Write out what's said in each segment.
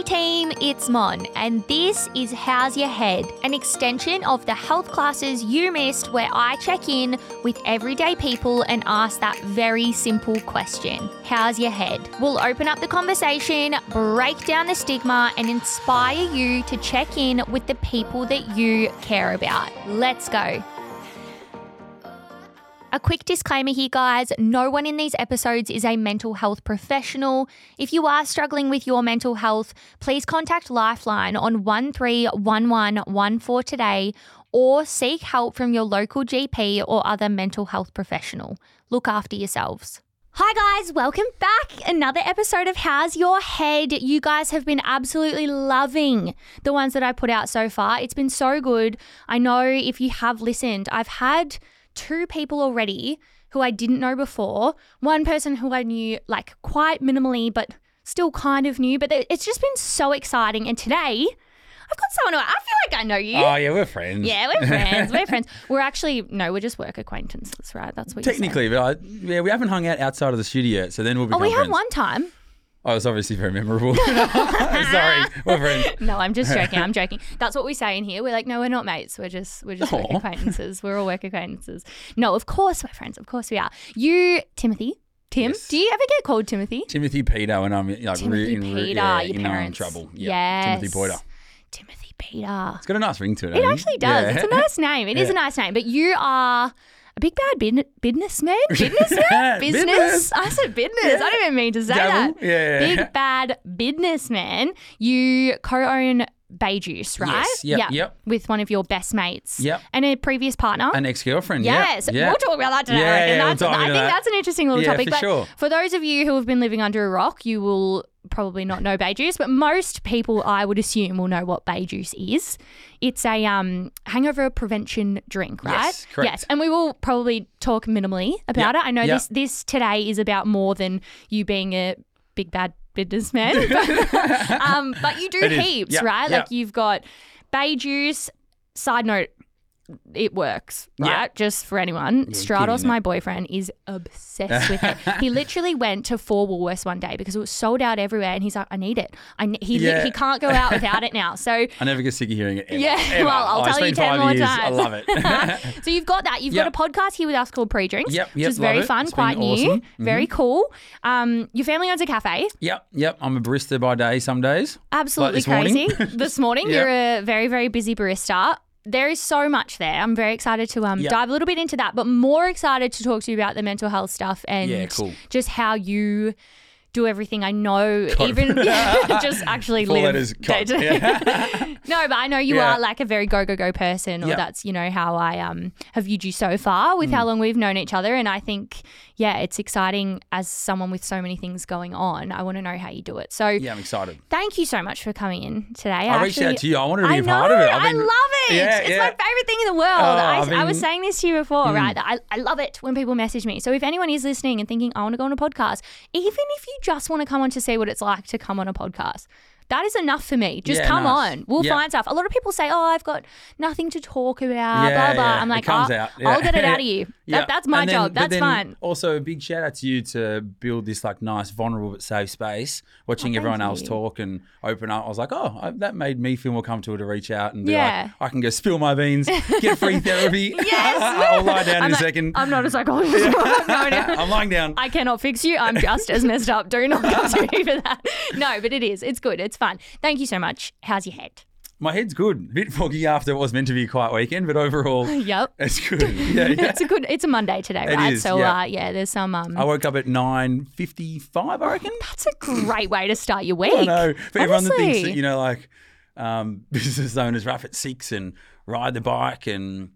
Hey team, it's Mon, and this is How's Your Head, an extension of the health classes you missed where I check in with everyday people and ask that very simple question How's your head? We'll open up the conversation, break down the stigma, and inspire you to check in with the people that you care about. Let's go. A quick disclaimer here, guys no one in these episodes is a mental health professional. If you are struggling with your mental health, please contact Lifeline on 131114 today or seek help from your local GP or other mental health professional. Look after yourselves. Hi, guys, welcome back. Another episode of How's Your Head. You guys have been absolutely loving the ones that I put out so far. It's been so good. I know if you have listened, I've had two people already who I didn't know before. One person who I knew like quite minimally, but still kind of knew. But it's just been so exciting. And today, I've got someone who I feel like I know you. Oh yeah, we're friends. Yeah, we're friends. we're friends. We're actually no, we're just work acquaintances, right? That's what Technically, but I, yeah, we haven't hung out outside of the studio yet, so then we'll be. Oh, we have friends. one time. Oh, it's obviously very memorable. Sorry, we're friends. No, I'm just joking. I'm joking. That's what we say in here. We're like, no, we're not mates. We're just we're just work Aw. acquaintances. We're all work acquaintances. No, of course we're friends. Of course we are. You, Timothy. Tim, Yes. do you ever get called Timothy? Timothy Peter and I'm like Timothy re- in, re- Peter, yeah, your you know I'm in parents. trouble. Yeah, Yes. Timothy Peter. Timothy Peter. It's got a nice ring to it. It hasn't actually does. Yeah. It's a nice name. It is a nice name. But you are a big bad bin- businessman. Businessman. Business. Business. I said business. I didn't even mean to say that. Yeah. Big bad businessman. You co-own Bae Juice, right? Yes. Yep, yep. With one of your best mates. Yep. And a previous partner. An ex-girlfriend. Yes, Yeah. we'll talk about that today. Yeah, I, yeah, we'll that's, I think that. that's an interesting little Yeah, topic. for but sure. for those of you who have been living under a rock, you will probably not know Bae Juice, but most people, I would assume, will know what Bae Juice is. It's a um, hangover prevention drink, right? Yes, correct. Yes, and we will probably talk minimally about Yep, it. I know yep. this this today is about more than you being a big bad businessman, but, um, but you do It heaps, right? Like you've got Bae Juice. Side note, it works, Yeah. Just for anyone. Stratos, my boyfriend, is obsessed with it. He literally went to four Woolworths one day because it was sold out everywhere, and he's like, "I need it. I ne- he li- he can't go out without it now." So. I never get sick of hearing it. Ever, Yeah, ever. well, I'll Oh, tell you 10 more years. times. I love it. so you've got that. You've Yep. got a podcast here with us called Pre Drinks, Yep, which is very it. fun, It's quite new, awesome. Mm-hmm. very cool. Um, your family owns a cafe. yep, yep. I'm a barista by day some days. Absolutely this morning. crazy. this morning, Yeah. you're a very, very busy barista. There is so much there. I'm very excited to um, Yeah. dive a little bit into that, but more excited to talk to you about the mental health stuff and Yeah, cool. just how you do everything. I know, even just actually Four live letters, day cope. to day. Yeah. No, but I know you Yeah. are like a very go go go person, or that's you know how I um have viewed you so far with Mm. how long we've known each other, and I think yeah, it's exciting as someone with so many things going on. I want to know how you do it. So yeah, I'm excited. thank you so much for coming in today. I reached out to you. I wanted to be I know, part of it. I've I love it. Yeah, it's yeah. my favorite thing in the world. Oh, I, I've I was saying this to you before, Mm. right? I, I love it when people message me. So if anyone is listening and thinking, I want to go on a podcast, even if you just want to come on to see what it's like to come on a podcast, that is enough for me. Just Yeah, come nice. on. We'll Yeah. find stuff. A lot of people say, oh, I've got nothing to talk about, blah, Yeah, blah. yeah. I'm like, "Oh. I'll get it out of you. Yeah. That, that's my then- job. That's fine. Also, a big shout out to you to build this like nice, vulnerable but safe space. Watching Oh, everyone else you. talk and open up, I was like, oh, I, that made me feel more comfortable to reach out and be Yeah. like, I can go spill my beans, get free therapy. Yes. I'll lie down I'm in like, a second. I'm not a psychologist. I'm going out. I'm lying down. I cannot fix you. I'm just as messed up. Do not come to me for that. No, but it is. It's good. It's fun. Thank you so much. How's your head? My head's good. bit foggy after it was meant to be a quiet weekend, but overall, Yep. it's good. Yeah, yeah. It's a good. It's a Monday today, It right? is, so yeah. uh, yeah, there's some. Um, I woke up at 9.55, I reckon. that's a great way to start your week. I know. For everyone that thinks Honestly. that, you know, like um, business owners up at six and ride the bike and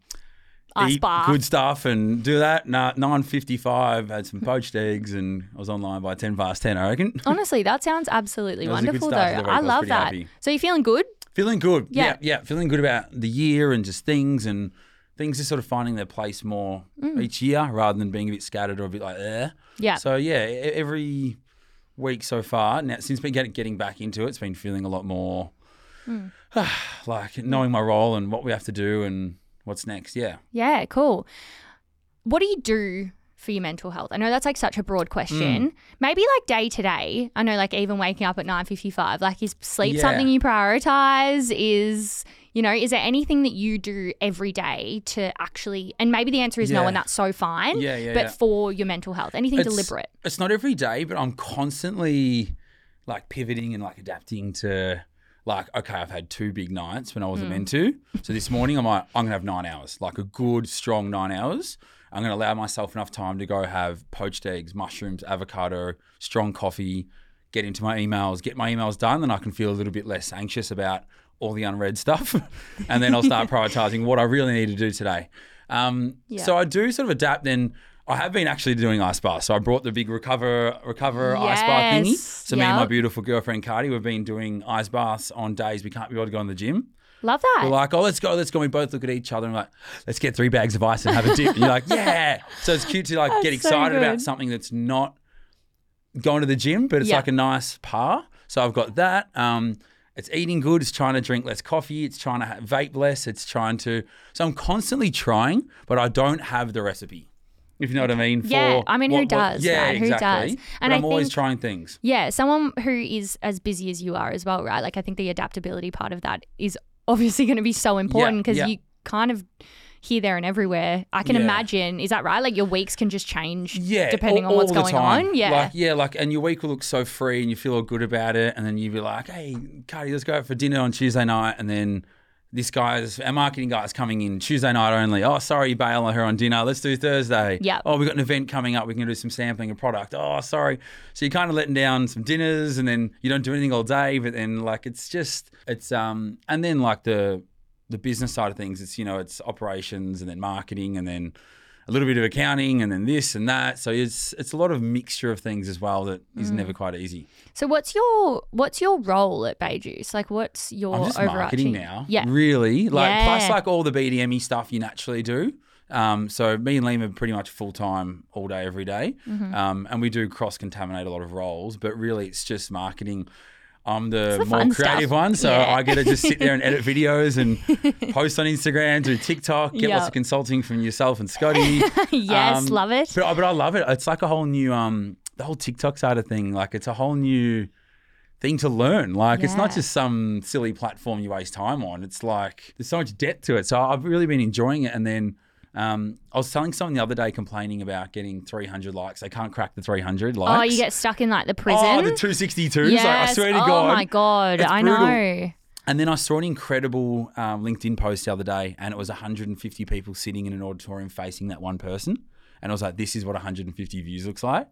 Ice eat bar. good stuff and do that. No, nine fifty five. Had some poached eggs and I was online by ten past ten. I reckon. Honestly, that sounds absolutely That was a good wonderful, though. start to the week. I I love that. happy. So you're feeling good? Feeling good. Yeah. Yeah. yeah, Feeling good about the year and just things and things just sort of finding their place more each year rather than being a bit scattered or a bit like there. Mm. Yeah. So yeah, every week so far now since been getting getting back into it, it's been feeling a lot more Hmm. like knowing my role and what we have to do and what's next. Yeah. Yeah, cool. What do you do for your mental health? I know that's like such a broad Mm. question. Maybe like day to day. I know like even waking up at 9:55, like is sleep Yeah. something you prioritize? Is you know, is there anything that you do every day to actually and maybe the answer is no and that's so fine. Yeah, yeah, But yeah. for your mental health, anything It's- deliberate. It's not every day, but I'm constantly like pivoting and like adapting to like, okay, I've had two big nights when I wasn't meant to. So this morning I'm like, I'm gonna have nine hours, like a good, strong nine hours. I'm gonna allow myself enough time to go have poached eggs, mushrooms, avocado, strong coffee, get into my emails, get my emails done, then I can feel a little bit less anxious about all the unread stuff. and then I'll start prioritizing what I really need to do today. Um, Yeah. So I do sort of adapt. Then I have been actually doing ice baths. So I brought the big recover recover ice bath thingy. Yes. So me and my beautiful girlfriend Cardi, we've been doing ice baths on days we can't be able to go in the gym. Love that. We're like, oh, let's go, let's go. We both look at each other and like, let's get three bags of ice and have a dip. And you're like, yeah. So it's cute to like get That's so excited about something that's not going to the gym, but it's Yeah. like a nice par. So I've got that. Um, it's eating good. It's trying to drink less coffee. It's trying to vape less. It's trying to. So I'm constantly trying, but I don't have the recipe. If you know what I mean. Yeah, for I mean, who what- what- does, yeah, right? Who exactly. does? And I I'm always think- trying things. Yeah, someone who is as busy as you are as well, right? Like I think the adaptability part of that is obviously going to be so important because yeah. you kind of here, there, and everywhere. I can Yeah. imagine. Is that right? Like your weeks can just change, Yeah, depending all, on what's going time. on. Yeah, like, yeah, like, and your week will look so free, and you feel all good about it, and then you'd be like, "Hey, Cardi, let's go out for dinner on Tuesday night," and then this guy's our marketing guy's coming in Tuesday night only. Oh, sorry, you bail on her on dinner. Let's do Thursday. Yep. Oh, we've got an event coming up. We can do some sampling of product. Oh, sorry. So you're kind of letting down some dinners, and then you don't do anything all day. But then, like, it's just it's um, and then like the the business side of things. It's you know, it's operations, and then marketing, and then a little bit of accounting and then this and that. So it's it's a lot of mixture of things as well that is Mm. never quite easy. So what's your what's your role at Bae Juice? Like what's your I'm just overarching? marketing now. Yeah. Really. Like plus like all the BDME stuff you naturally do. Um, so me and Liam are pretty much full time all day, every day. Mm-hmm. Um, and we do cross contaminate a lot of roles, but really it's just marketing. I'm the, the more creative stuff. one, so Yeah. I get to just sit there and edit videos and post on Instagram, do TikTok, get lots of consulting from yourself and Scotty. yes, Um, love it. But, but I love it. It's like a whole new um the whole TikTok side of thing. Like it's a whole new thing to learn. Like it's not just some silly platform you waste time on. It's like there's so much depth to it. So I've really been enjoying it. And then um, I was telling someone the other day complaining about getting 300 likes. They can't crack the 300 likes. Oh, you get stuck in like the prison. Oh, the 262s. yes. Like, I swear to oh God. my god, I brutal. know. And then I saw an incredible um, LinkedIn post the other day, and it was 150 people sitting in an auditorium facing that one person. And I was like, this is what 150 views looks like.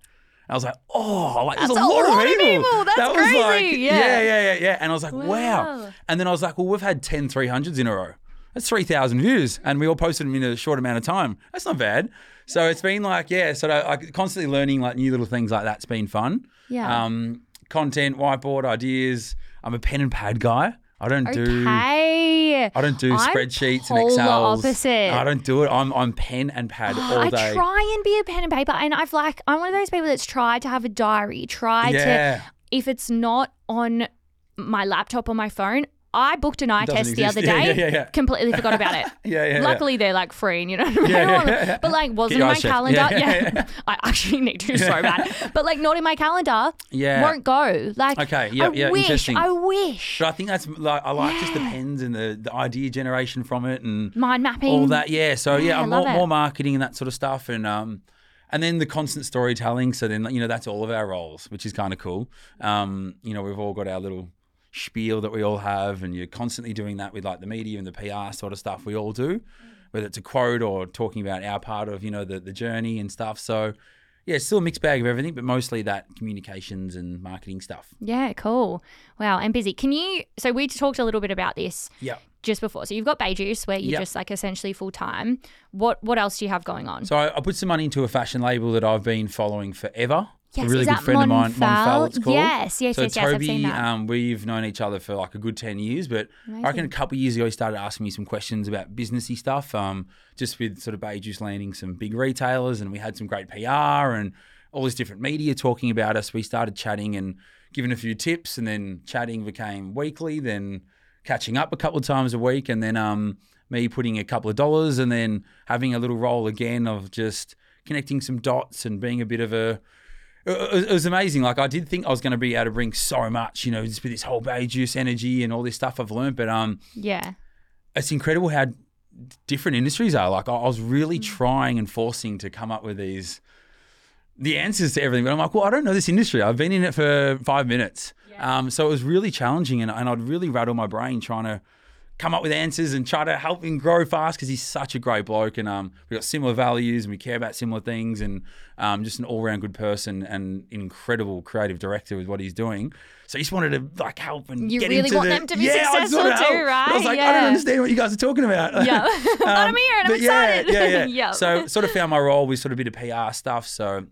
I was like, oh, like there's That's a a lot, lot of of people. people. That's that was crazy. like, Yeah. yeah, yeah, yeah, yeah. And I was like, wow. Wow. And then I was like, well, we've had 10 300s in a row. That's 3,000 views. And we all posted them in a short amount of time. That's not bad. So it's been like, yeah, sort of like constantly learning like new little things like that's been fun. Yeah. Um, content, whiteboard, ideas. I'm a pen and pad guy. I don't do. Okay. I don't do I'm spreadsheets and Excel. opposite. I don't do it. I'm I'm pen and pad all day. I try and be a pen and paper, and I've like I'm one of those people that's tried to have a diary, tried yeah. to if it's not on my laptop or my phone. I booked an eye Doesn't test the other day. yeah, yeah, yeah. Completely forgot about it. Yeah, yeah. Luckily, they're like free, and you know what I mean. But like, wasn't in my checked. calendar. Yeah. I actually need to so bad, but like not in my calendar. Yeah. won't go. Like, Okay, yeah, I yeah, wish, interesting. I wish. But I think that's like I like just the pens and the, the idea generation from it and Mind mapping. all that. Yeah. So yeah, Yeah, I I'm love more, more marketing and that sort of stuff and um and then the constant storytelling. So then you know that's all of our roles, which is kind of cool. Um, you know, we've all got our little spiel that we all have, and you're constantly doing that with like the media and the PR sort of stuff we all do, whether it's a quote or talking about our part of you know the the journey and stuff. So yeah, it's still a mixed bag of everything, but mostly that communications and marketing stuff. Yeah, cool. Wow, and busy. Can you? So we talked a little bit about this Yeah. just before. So you've got Bae Juice, where you're Yep. just like essentially full time. What What else do you have going on? So I, I put some money into a fashion label that I've been following forever. Yes, a really is good that friend of mine, Monfal? Monfal, it's called. Yes, yes, so yes, yes, I've Toby, seen that. Um, we've known each other for like a good ten years, but I reckon a couple of years ago he started asking me some questions about businessy stuff. Um, just with sort of Bae Juice landing some big retailers, and we had some great PR and all this different media talking about us. We started chatting and giving a few tips, and then chatting became weekly, then catching up a couple of times a week, and then um, me putting a couple of dollars, and then having a little role again of just connecting some dots and being a bit of a. It was amazing. Like I did think I was going to be able to bring so much, you know, just with this whole Bae Juice energy and all this stuff I've learned. But um, Yeah. it's incredible how different industries are. Like I was really trying and forcing to come up with these the answers to everything. But I'm like, well, I don't know this industry. I've been in it for five minutes. Um, so it was really challenging, and, and I'd really rattle my brain trying to come up with answers and try to help him grow fast because he's such a great bloke, and um, we've got similar values and we care about similar things, and um, just an all round good person and an incredible creative director with what he's doing. So he just wanted to like help and You get really into want the, them to be yeah, successful of too, right? I was like, I don't understand what you guys are talking about. Yeah. but I'm here and I'm but yeah. Yeah, yeah. Yep. So sort of found my role with sort of a bit of PR stuff. So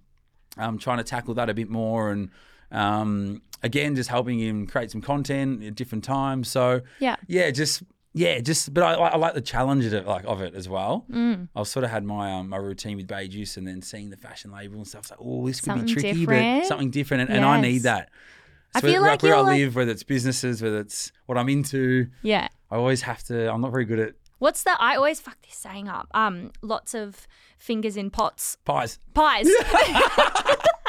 I'm trying to tackle that a bit more and um, again, just helping him create some content at different times. So Yeah. yeah, just yeah, just but I, I like the challenge of it, like of it as well. Mm. I sort of had my um, my routine with Bae Juice and then seeing the fashion label and stuff. It's like, oh, this could Something be tricky, different. but something different, and, and I need Yes. that. I feel where- like where I like- live, whether it's businesses, whether it's what I'm into, yeah. I always have to. I'm not very good at What's the? I always fuck this saying up. Um, lots of fingers in pots, pies. pies.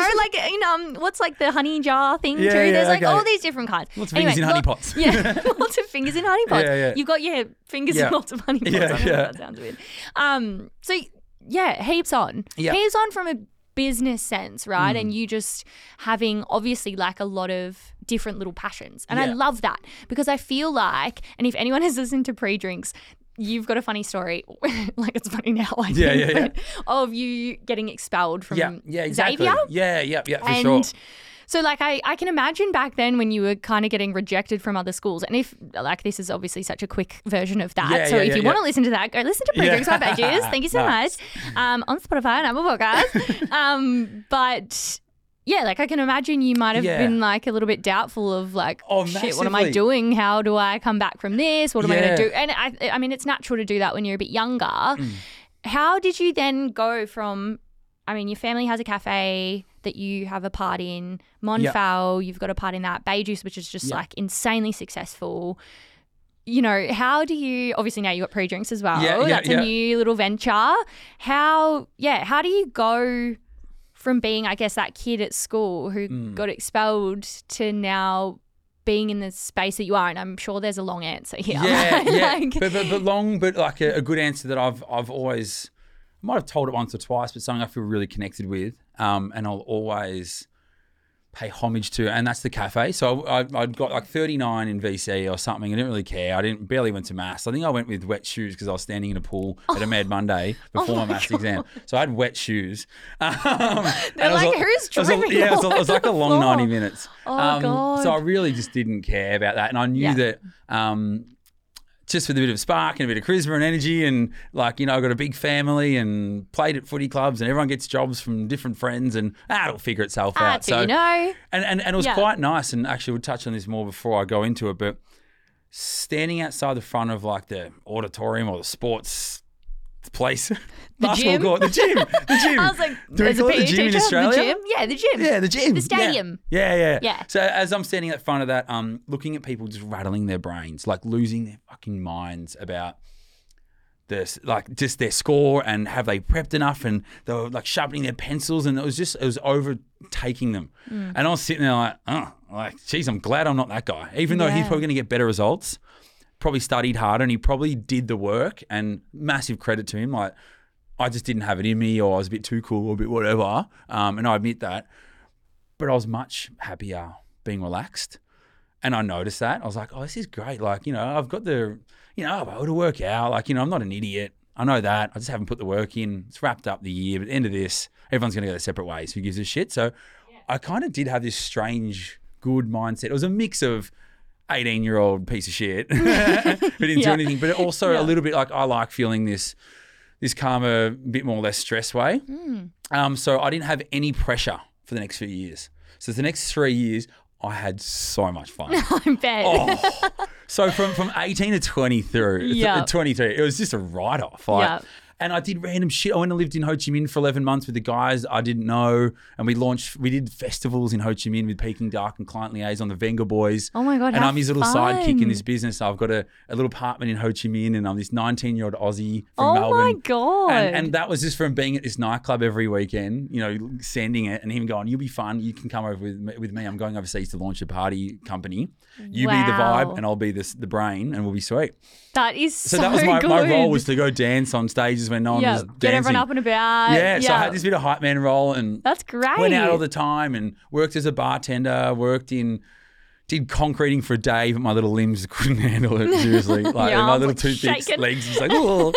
Pots. See, I don't know, like in um, what's like the honey jar thing Yeah, too? yeah, There's like okay. all these different kinds. Lots of fingers in honey pots. Yeah, lots of fingers in honey pots. Yeah, yeah. You've got your fingers Yeah. in lots of honey pots. Yeah, I know yeah. That sounds weird. Um, so yeah, heaps on. Yeah. Heaps on from a business sense, right? Mm. And you just having obviously like a lot of different little passions. And I Yeah. love that because I feel like, and if anyone has listened to pre drinks, you've got a funny story, like it's funny now, I Yeah, think, yeah, yeah. of you getting expelled from Yeah, yeah, exactly. Xavier. Yeah, yeah, yeah, for and sure. so like I, I can imagine back then when you were kind of getting rejected from other schools and if like this is obviously such a quick version of that Yeah, so yeah, if yeah, you yeah. want to listen to that go listen to Yeah. Pre-Drinks by Pages thank you so Nice. much um, on Spotify and Apple Podcasts um, but yeah like I can imagine you might have Yeah. been like a little bit doubtful of like Oh, shit what am I doing how do I come back from this what am I going to do and I, I mean it's natural to do that when you're a bit younger Mm. how did you then go from I mean, your family has a cafe that you have a part in. Monfal, you've got a part in that. Bae Juice, which is just Yeah. like insanely successful. You know, how do you obviously now you got pre-drinks as well. Yeah, yeah, That's yeah. a new little venture. How yeah, how do you go from being, I guess, that kid at school who Mm. got expelled to now being in the space that you are? And I'm sure there's a long answer here. Yeah, yeah. Like- but, but but long, but like a, a good answer that I've I've always I might have told it once or twice, but something I feel really connected with, um, and I'll always pay homage to, and that's the cafe. So I, I got like 39 in VC or something. I didn't really care. I didn't barely went to mass. I think I went with wet shoes because I was standing in a pool at a Mad Monday before my, Oh my maths exam. So I had wet shoes. Um, They're like, "Who's was Yeah, it was, it was like a long 90 minutes. Oh, Um, God. So I really just didn't care about that, and I knew Yeah. that. Um, just with a bit of spark and a bit of charisma and energy, and like you know, I've got a big family and played at footy clubs, and everyone gets jobs from different friends, and ah, it'll figure itself Ah, out. so you know. and, and and it was Yeah. quite nice. And actually, we'll touch on this more before I go into it. But standing outside the front of like the auditorium or the sports place, basketball gym? court, the gym, the gym. I was like, Do we there's a call it the gym in? Australia? The gym? Yeah, the gym. Yeah, the gym. The stadium. Yeah, yeah. Yeah. So as I'm standing at the front of that, um, looking at people just rattling their brains, like losing their fucking minds about this, like just their score and have they prepped enough, and they were like sharpening their pencils, and it was just it was overtaking them. Mm. And I was sitting there like, oh, like, geez, I'm glad I'm not that guy. Even though he's probably going to get better results, probably studied harder, and he probably did the work. And massive credit to him, like. I just didn't have it in me, or I was a bit too cool, or a bit whatever. Um, and I admit that but I was much happier being relaxed. And I noticed that. I was like, oh, this is great. Like, you know, I've got the, you know, I'm able to work out. Like, you know, I'm not an idiot. I know that. I just haven't put the work in. It's wrapped up the year. But at the end of this, everyone's going to go their separate ways. Who gives a shit? So I kind of did have this strange, good mindset. It was a mix of 18 year old piece of shit who didn't do Yeah. anything, but also Yeah. a little bit like I like feeling this, this calmer, bit more less stress way. Um, so I didn't have any pressure for the next few years. So the next three years, I had so much fun. I bet. oh. So from, from 18 to 23, Yeah. 23, it was just a write off. Like, Yeah. And I did random shit. I went and lived in Ho Chi Minh for 11 months with the guys I didn't know. And we launched, we did festivals in Ho Chi Minh with Peking Duk and Client Liaison, the Vengaboys. Oh my God, And I'm his little sidekick in this business. I've got a, a little apartment in Ho Chi Minh and I'm this 19 year old Aussie from Oh Melbourne. Oh my God. And, and that was just from being at this nightclub every weekend, you know, sending it and him going, "You'll be fun. You can come over with me, with me. I'm going overseas to launch a party company. You be the vibe, and I'll be this the brain, and we'll be sweet." that is so, So, that was my, good. my role was to go dance on stages when no one yeah, was get dancing. everyone up and about. yeah, so I had this bit of hype man role and That's great. went out all the time and worked as a bartender. Worked in. Did concreting for a day, but my little limbs couldn't handle it. Seriously, like Your my little like, toothpicks, shaking. legs, just like. "Whoa."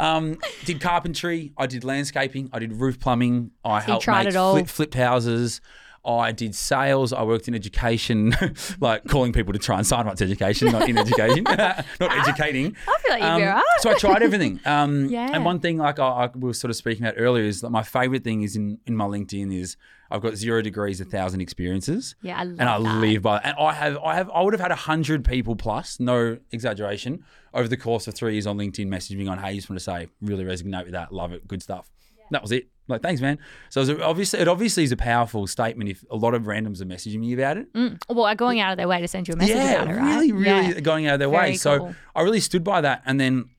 um, did carpentry. I did landscaping. I did roof plumbing. I helped make. Flip, flipped houses. I did sales. I worked in education, like calling people to try and sign up to education, not in education, not educating. I feel like you'd be Um. So I tried everything. Um, Yeah. And one thing, like I, I was sort of speaking about earlier, is that my favorite thing is in, in my LinkedIn is I've got zero degrees, a thousand experiences. Yeah, I love and I that. live by. And I have, I have, I would have had a hundred people plus, no exaggeration, over the course of three years on LinkedIn, messaging on, "Hey, just want to say, really resonate with that, love it, good stuff." That was it. Like, thanks, man. So it obviously, it obviously is a powerful statement if a lot of randoms are messaging me about it Mm. Well, are going out of their way to send you a message yeah, about it, right? really, really Yeah. going out of their Very way. So. I really stood by that, and then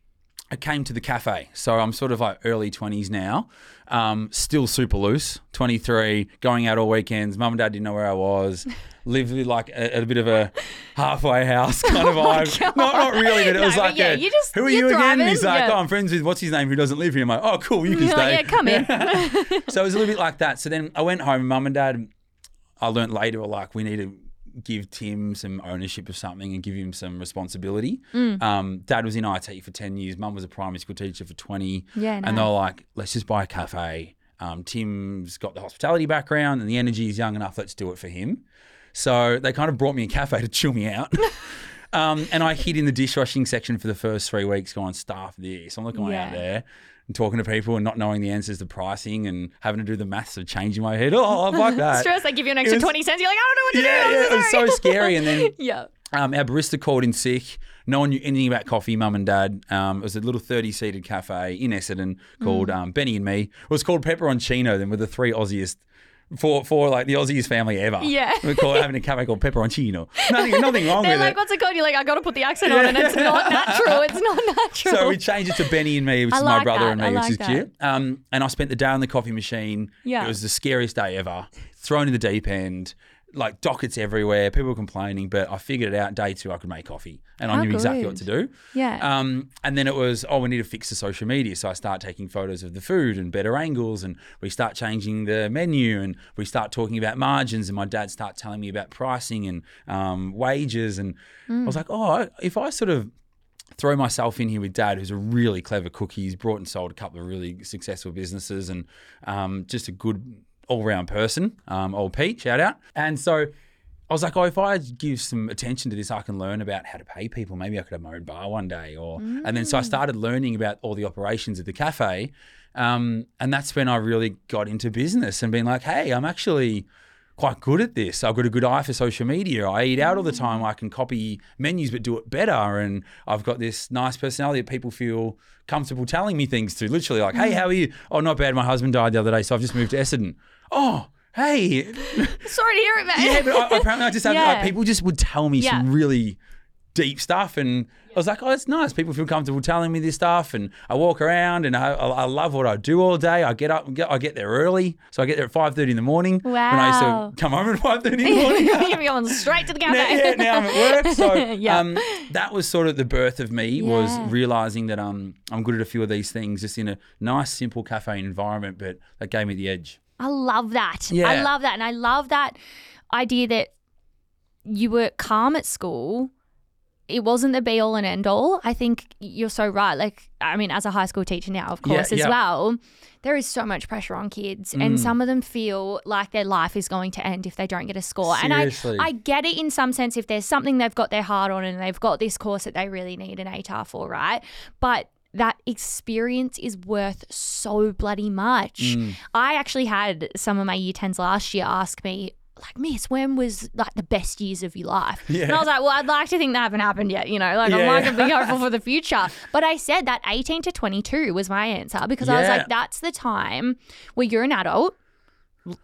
I came to the cafe. So I'm sort of like early twenties now, um, still super loose. Twenty three, going out all weekends. Mum and dad didn't know where I was. Lived with like a, a bit of a halfway house kind of vibe. Not, not really, but it Oh No, was like, yeah, a, you just- who are you again? He's like, yeah. oh, I'm friends with what's his name who doesn't live here. I'm like, oh, cool, you can stay. yeah, come in. so it was a little bit like that. So then I went home. Mum and dad, I learned later, were like, we need to give Tim some ownership of something and give him some responsibility. Mm. Um, dad was in IT for 10 years. Mum was a primary school teacher for 20. Yeah, And they nice. were like, let's just buy a cafe. Um, Tim's got the hospitality background and the energy is young enough. Let's do it for him. So they kind of brought me a cafe to chill me out. um, and I hid in the dishwashing section for the first three weeks going, staff this. I'm not going out there and talking to people and not knowing the answers to pricing and having to do the maths of changing my head. Oh, I like that. Stress, they give you an extra was- 20 cents. You're like, I don't know what to yeah, do. yeah, I'm it was so scary. And then yeah. um, our barista called in sick. No one knew anything about coffee, mum and dad. Um, it was a little 30 seated cafe in Essendon called Mm. um, Benny and Me. It was called Pepperoncino, then with the three Aussiest. For, for like the Aussies family ever. Yeah. We call it having a cafe called Pepperoncino. Nothing, nothing wrong They're with like, it. what's it called? You're like, I got to put the accent on, and it's not natural. It's not natural. So we changed it to Benny and me, which I is my brother that. and me, I which like is that. cute. Um, and I spent the day on the coffee machine. Yeah. It was the scariest day ever. Thrown in the deep end, like dockets everywhere, people complaining, but I figured it out day two I could make coffee. And I How knew exactly what to do. Yeah. Um, and then it was, oh, we need to fix the social media. So I start taking photos of the food and better angles, and we start changing the menu, and we start talking about margins. And my dad start telling me about pricing and um, wages, and I was like, oh, if I sort of throw myself in here with dad, who's a really clever cook. He's brought and sold a couple of really successful businesses and um, just a good all round person. Um, old Pete, shout out. And so I was like, oh, if I give some attention to this, I can learn about how to pay people. Maybe I could have my own bar one day. Or and then so I started learning about all the operations of the cafe. Um, and that's when I really got into business and being like, hey, I'm actually quite good at this. I've got a good eye for social media. I eat out all the time. I can copy menus but do it better. And I've got this nice personality that people feel comfortable telling me things to. Literally like, hey, mm. how are you? Oh, not bad. My husband died the other day, so I've just moved to Essendon. Oh, hey. Sorry to hear it, man. yeah, but I, apparently I just have, Yeah. like, people just would tell me some really deep stuff and I was like, oh, it's nice. People feel comfortable telling me this stuff, and I walk around, and I, I, I love what I do all day. I get up, and get, I get there early, so I get there at five thirty in the morning. Wow. When I used to come home at five thirty in the morning. You're going straight to the now, cafe. yeah, now I'm at work. So Yeah. um, that was sort of the birth of me was realizing that um, I'm good at a few of these things just in a nice, simple cafe environment, but that gave me the edge. I love that. Yeah. I love that. And I love that idea that you were calm at school. It wasn't the be all and end all. I think you're so right. Like, I mean, as a high school teacher now, of Yeah, course, as yeah. well, there is so much pressure on kids. Mm. And some of them feel like their life is going to end if they don't get a score. Seriously. And I, I get it in some sense if there's something they've got their heart on and they've got this course that they really need an ATAR for, right? But that experience is worth so bloody much. Mm. I actually had some of my year 10s last year ask me, like, Miss, when was like the best years of your life? Yeah. And I was like, well, I'd like to think that haven't happened yet, you know, like I'm like yeah. to be hopeful for the future. But I said that 18 to 22 was my answer because I was like, that's the time where you're an adult,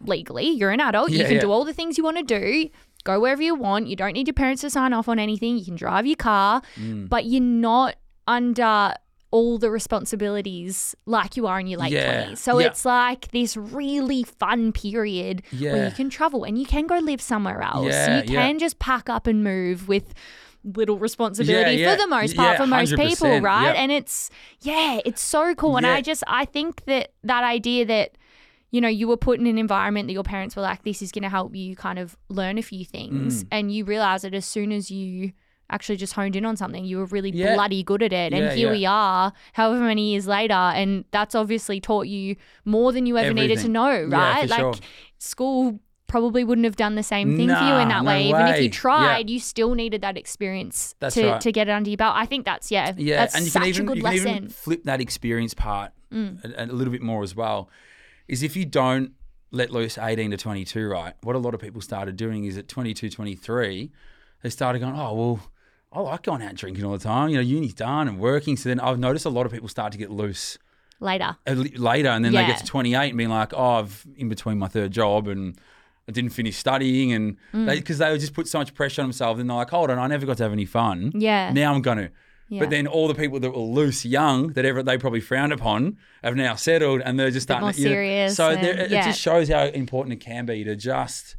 legally, you're an adult. you can yeah. do all the things you want to do. Go wherever you want. You don't need your parents to sign off on anything. You can drive your car, Mm. but you're not under all the responsibilities like you are in your late Yeah, 20s. So yeah. it's like this really fun period where you can travel and you can go live somewhere else. Yeah, you yeah. can just pack up and move with little responsibility Yeah, yeah. for the most Yeah, part for most people, right? And it's yeah, it's so cool. And I just I think that that idea that you know, you were put in an environment that your parents were like, this is going to help you kind of learn a few things. Mm. And you realize that as soon as you actually just honed in on something, you were really Yeah. bloody good at it. Yeah, and here yeah. we are, however many years later. And that's obviously taught you more than you ever needed to Everything. know, right? like sure. school probably wouldn't have done the same thing for you in that no way. Even if you tried, you still needed that experience That's to, right. to get it under your belt. I think that's, yeah, Yeah, that's and you such can even a good you can lesson. Mm. even flip that experience part a, a little bit more as well. Is if you don't let loose 18 to 22, right? What a lot of people started doing is at 22, 23, they started going, oh well, I like going out drinking all the time. You know, uni's done and working. So then I've noticed a lot of people start to get loose Later. later, and then they get to 28 and being like, oh, I've in between my third job and. I didn't finish studying, and Mm. because they, would just put so much pressure on themselves, and they're like, "Hold on, I never got to have any fun. Yeah. Now I'm going to." Yeah. But then all the people that were loose, young, that ever they probably frowned upon, have now settled, and they're just starting more to, you know- serious So and- yeah. it just shows how important it can be to just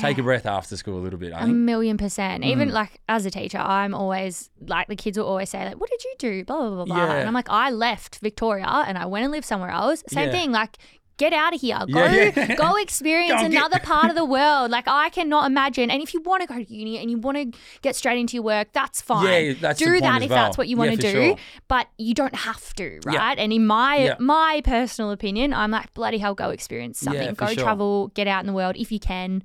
take a breath after school a little bit. I A think. million percent. Even Mm. like as a teacher, I'm always like the kids will always say like, "What did you do?" Blah blah blah blah. Yeah. And I'm like, I left Victoria and I went and lived somewhere else. Same Yeah. thing. Like, get out of here. Go Yeah, yeah. go experience Go and get- another part of the world. Like I cannot imagine. And if you want to go to uni and you want to get straight into your work, that's fine. Yeah, that's do that if well. that's what you Yeah, want to do. sure. But you don't have to, Yeah. right? And in my Yeah. my personal opinion, I'm like bloody hell, go experience something. go sure. travel, get out in the world if you can.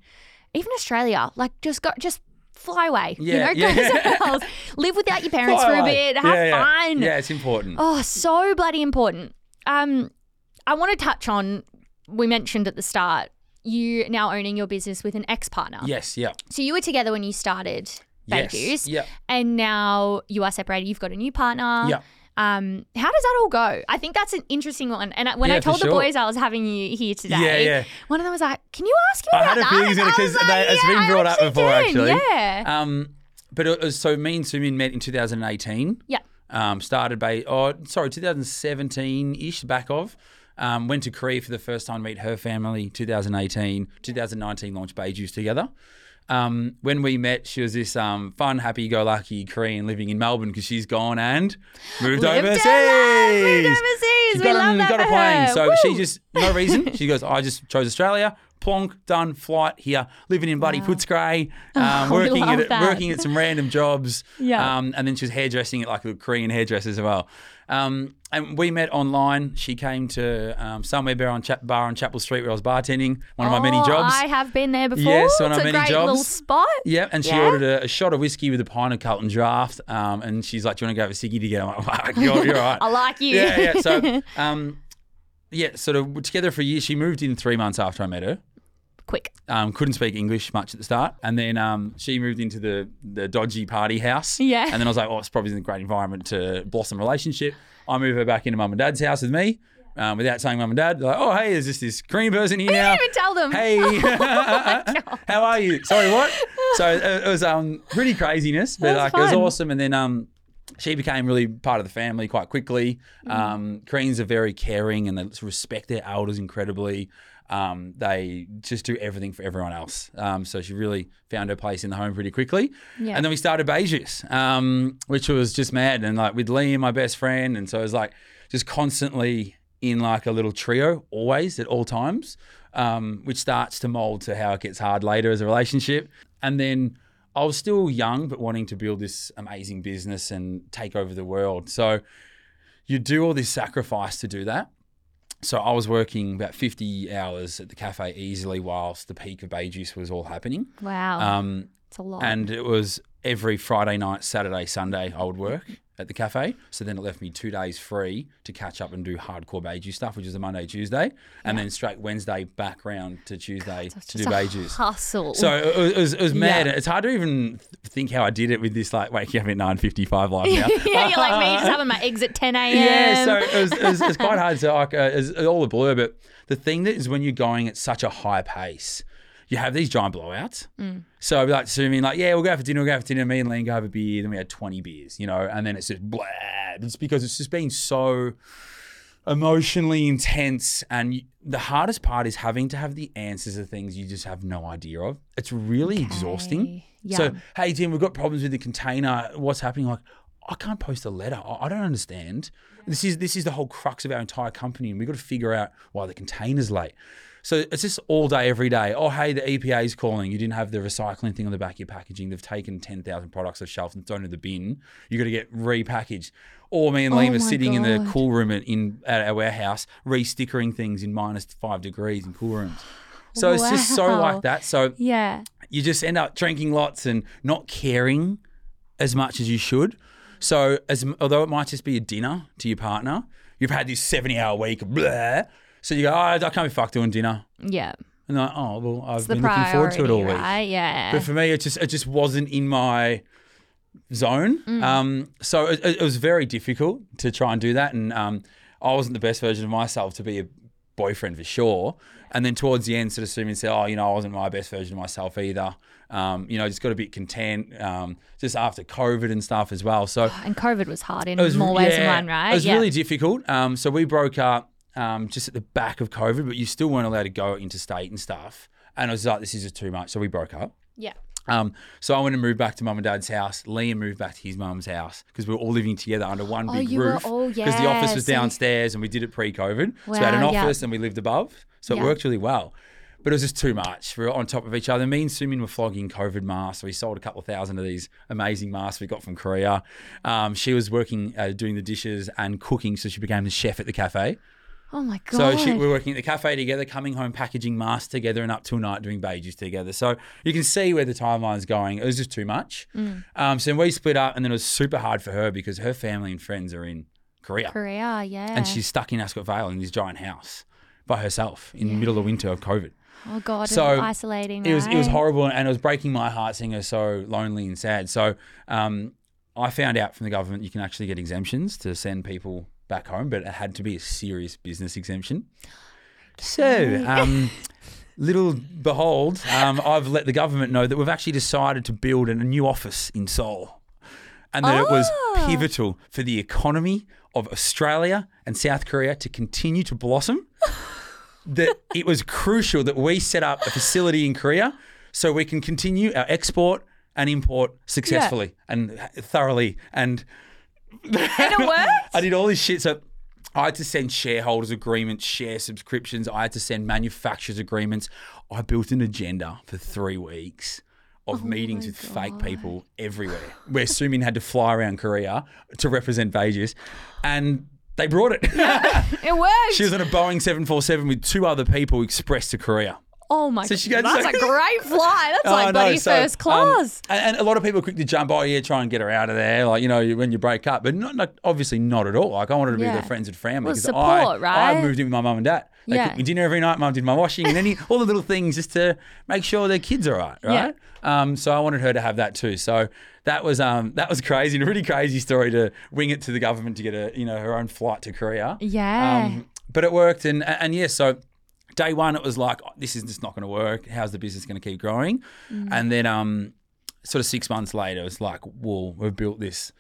Even Australia, like just go, just fly away. Yeah, you know, yeah. go somewhere else. Live without your parents Fly for a bit. Have yeah, yeah. fun. Yeah, it's important. Oh, so bloody important. Um, I want to touch on. We mentioned at the start you now owning your business with an ex partner. Yes, yeah, So you were together when you started yes, Juice, yeah, and now you are separated. You've got a new partner. yeah. Um, how does that all go? I think that's an interesting one. And when I Yeah, for told the sure. boys I was having you here today, Yeah, yeah. one of them was like, "Can you ask him I about had a that?" feeling I because like, it's "Yeah, been brought up before, did. actually. Yeah. Um, but it was so me and Sumin met in 2018. Yeah. Um, started by oh sorry 2017 ish back of. Um, went to Korea for the first time to meet her family. 2018, 2019 launched Bae Juice together. Um, when we met, she was this um, fun, happy-go-lucky Korean living in Melbourne because she's gone and moved Lived her overseas. life, moved overseas. She's We got, love on, that got a plane, her. so Woo. she just no reason. She goes, I just chose Australia. Plonk, done, flight here, living in bloody Footscray, um, we working at that. working at some random jobs. Yeah. Um, and then she was hairdressing at like a Korean hairdresser as well. Um, and we met online. She came to um, somewhere bar on, Chap- bar on Chapel Street where I was bartending, one of my many Oh, jobs. I have been there before. Yes, one it's of a many great little jobs. spot. Yeah, and she Yeah. ordered a, a shot of whiskey with a pint of Carlton Draft. Um, and she's like, "Do you want to go have a ciggy together?" I'm like, wow, you're, you're right. I like you. Yeah, yeah. So, um, yeah, sort of we're together for a year. She moved in three months after I met her. Quick. Um, couldn't speak English much at the start, and then um, she moved into the the dodgy party house. Yeah. And then I was like, oh, it's probably a great environment to blossom a relationship. I move her back into mum and dad's house with me, um, without saying mum and dad. They're like, oh, hey, there's just this Korean person here now. didn't even tell them. Hey, how are you? Sorry, what? So it, it was um pretty craziness, but like it was awesome. And then um she became really part of the family quite quickly. Mm. Um, Koreans are very caring and they respect their elders incredibly. Um, they just do everything for everyone else. Um, so she really found her place in the home pretty quickly. Yeah. And then we started Bae Juice, um, which was just mad. And like with Liam, my best friend. And so it was like just constantly in like a little trio, always at all times, um, which starts to mold to how it gets hard later as a relationship. And then I was still young, but wanting to build this amazing business and take over the world. So you do all this sacrifice to do that. So I was working about 50 hours at the cafe easily whilst the peak of Bae Juice was all happening. Wow. Um, it's a lot. and it was every Friday night, Saturday, Sunday, I would work. At the cafe. So then it left me two days free to catch up and do hardcore Bae Juice stuff, which is a Monday, Tuesday, and then straight Wednesday back round to Tuesday to do Bae Juice. hustle. So it was, it was, it was mad. Yeah. It's hard to even think how I did it with this like waking up at nine fifty five live now. yeah, you're like me, just having my eggs at 10 a.m. Yeah, so it was, it was, it was quite hard to like, uh, it's all a blur. But the thing that is when you're going at such a high pace, you have these giant blowouts. Mm. So I'd be like, mean, like, yeah, we'll go out for dinner, we'll go out for dinner. Me and Liam go have a beer. Then we had 20 beers, you know, and then it's just blah. It's because it's just been so emotionally intense. And you, the hardest part is having to have the answers to things you just have no idea of. It's really exhausting. Yeah. So, hey, Tim, we've got problems with the container. What's happening? Like, I can't post a letter. I, I don't understand. This is this is the whole crux of our entire company, and we've got to figure out why the container's late. So it's just all day, every day. Oh, hey, the EPA is calling. You didn't have the recycling thing on the back of your packaging. They've taken 10,000 products off shelf and thrown in the bin. You've got to get repackaged. Or me and Liam Oh are sitting in the cool room at, in, at our warehouse, re-stickering things in minus five degrees in cool rooms. So it's just so like that. So yeah. you just end up drinking lots and not caring as much as you should. So, as although it might just be a dinner to your partner, you've had this seventy-hour week, blah. So you go, oh, I can't be fucked doing dinner, Yeah. and like, oh well, I've The been looking forward to it all week. right? Yeah. But for me, it just it just wasn't in my zone. Mm. Um, so it, it was very difficult to try and do that, and um, I wasn't the best version of myself to be a boyfriend for sure. And then towards the end, sort of assuming, said, oh, you know, I wasn't my best version of myself either. Um, you know, just got a bit content, um, just after COVID and stuff as well. So and COVID was hard in was more ways than one, right? It was yeah. really difficult. Um, so we broke up um, just at the back of COVID, but you still weren't allowed to go interstate and stuff. And I was like, this is just too much. So we broke up. yeah. Um, so I went and moved back to mum and dad's house. Liam moved back to his mum's house because we were all living together under one Oh, big you were roof. Because the office was downstairs and we did it pre-COVID. so we had an Wow, yeah. office and we lived above. So Yeah. it worked really well. But it was just too much. We were on top of each other. Me and Sumin were flogging COVID masks. We sold a couple of thousand of these amazing masks we got from Korea. Um, she was working, uh, doing the dishes and cooking, so she became the chef at the cafe. Oh my god. So she, we were working at the cafe together, coming home, packaging masks together, and up till night doing Bae Juice together. So you can see where the timeline's going. It was just too much. Mm. Um, so we split up, and then it was super hard for her because her family and friends are in Korea, Korea, yeah. and she's stuck in Ascot Vale in this giant house by herself in the middle of winter of COVID. oh god, so so isolating. It was it was horrible, and it was breaking my heart seeing her so lonely and sad. So um, I found out from the government you can actually get exemptions to send people back home, but it had to be a serious business exemption. So, um, little behold, um, I've let the government know that we've actually decided to build a new office in Seoul, and that it was Oh. pivotal for the economy of Australia and South Korea to continue to blossom that it was crucial that we set up a facility in Korea so we can continue our export and import successfully and thoroughly. And And it worked? I did all this shit. So I had to send shareholders agreements, share subscriptions. I had to send manufacturers agreements. I built an agenda for three weeks of oh meetings with fake people everywhere, where Sumin had to fly around Korea to represent Vegas. And they brought it. It worked. She was on a Boeing 747 with two other people express to Korea. Oh my So god. she goes- That's a great flight. That's Oh, like no, bloody so, first um, class. and, and a lot of people quickly jump, oh, yeah, try and get her out of there, like, you know, when you break up. But not, not obviously not at all. Like, I wanted to be Yeah. with her friends and family. Well, 'cause support, I, right? I moved in with my mum and dad. They Yeah. cooked me dinner every night. Mum did my washing and any all the little things just to make sure their kids are right, right? Um, so I wanted her to have that too. So that was um, that was crazy a really crazy story to wing it to the government to get a you know her own flight to Korea. Yeah. Um, but it worked, and and yeah, so day one it was like oh, this is just not going to work. How's the business going to keep growing? Mm. And then um, sort of six months later, it's like, well, we've built this.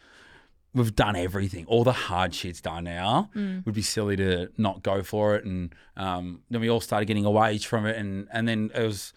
We've done everything. All the hard shit's done now. Mm. Would be silly to not go for it. And um, then we all started getting a wage from it, and and then it was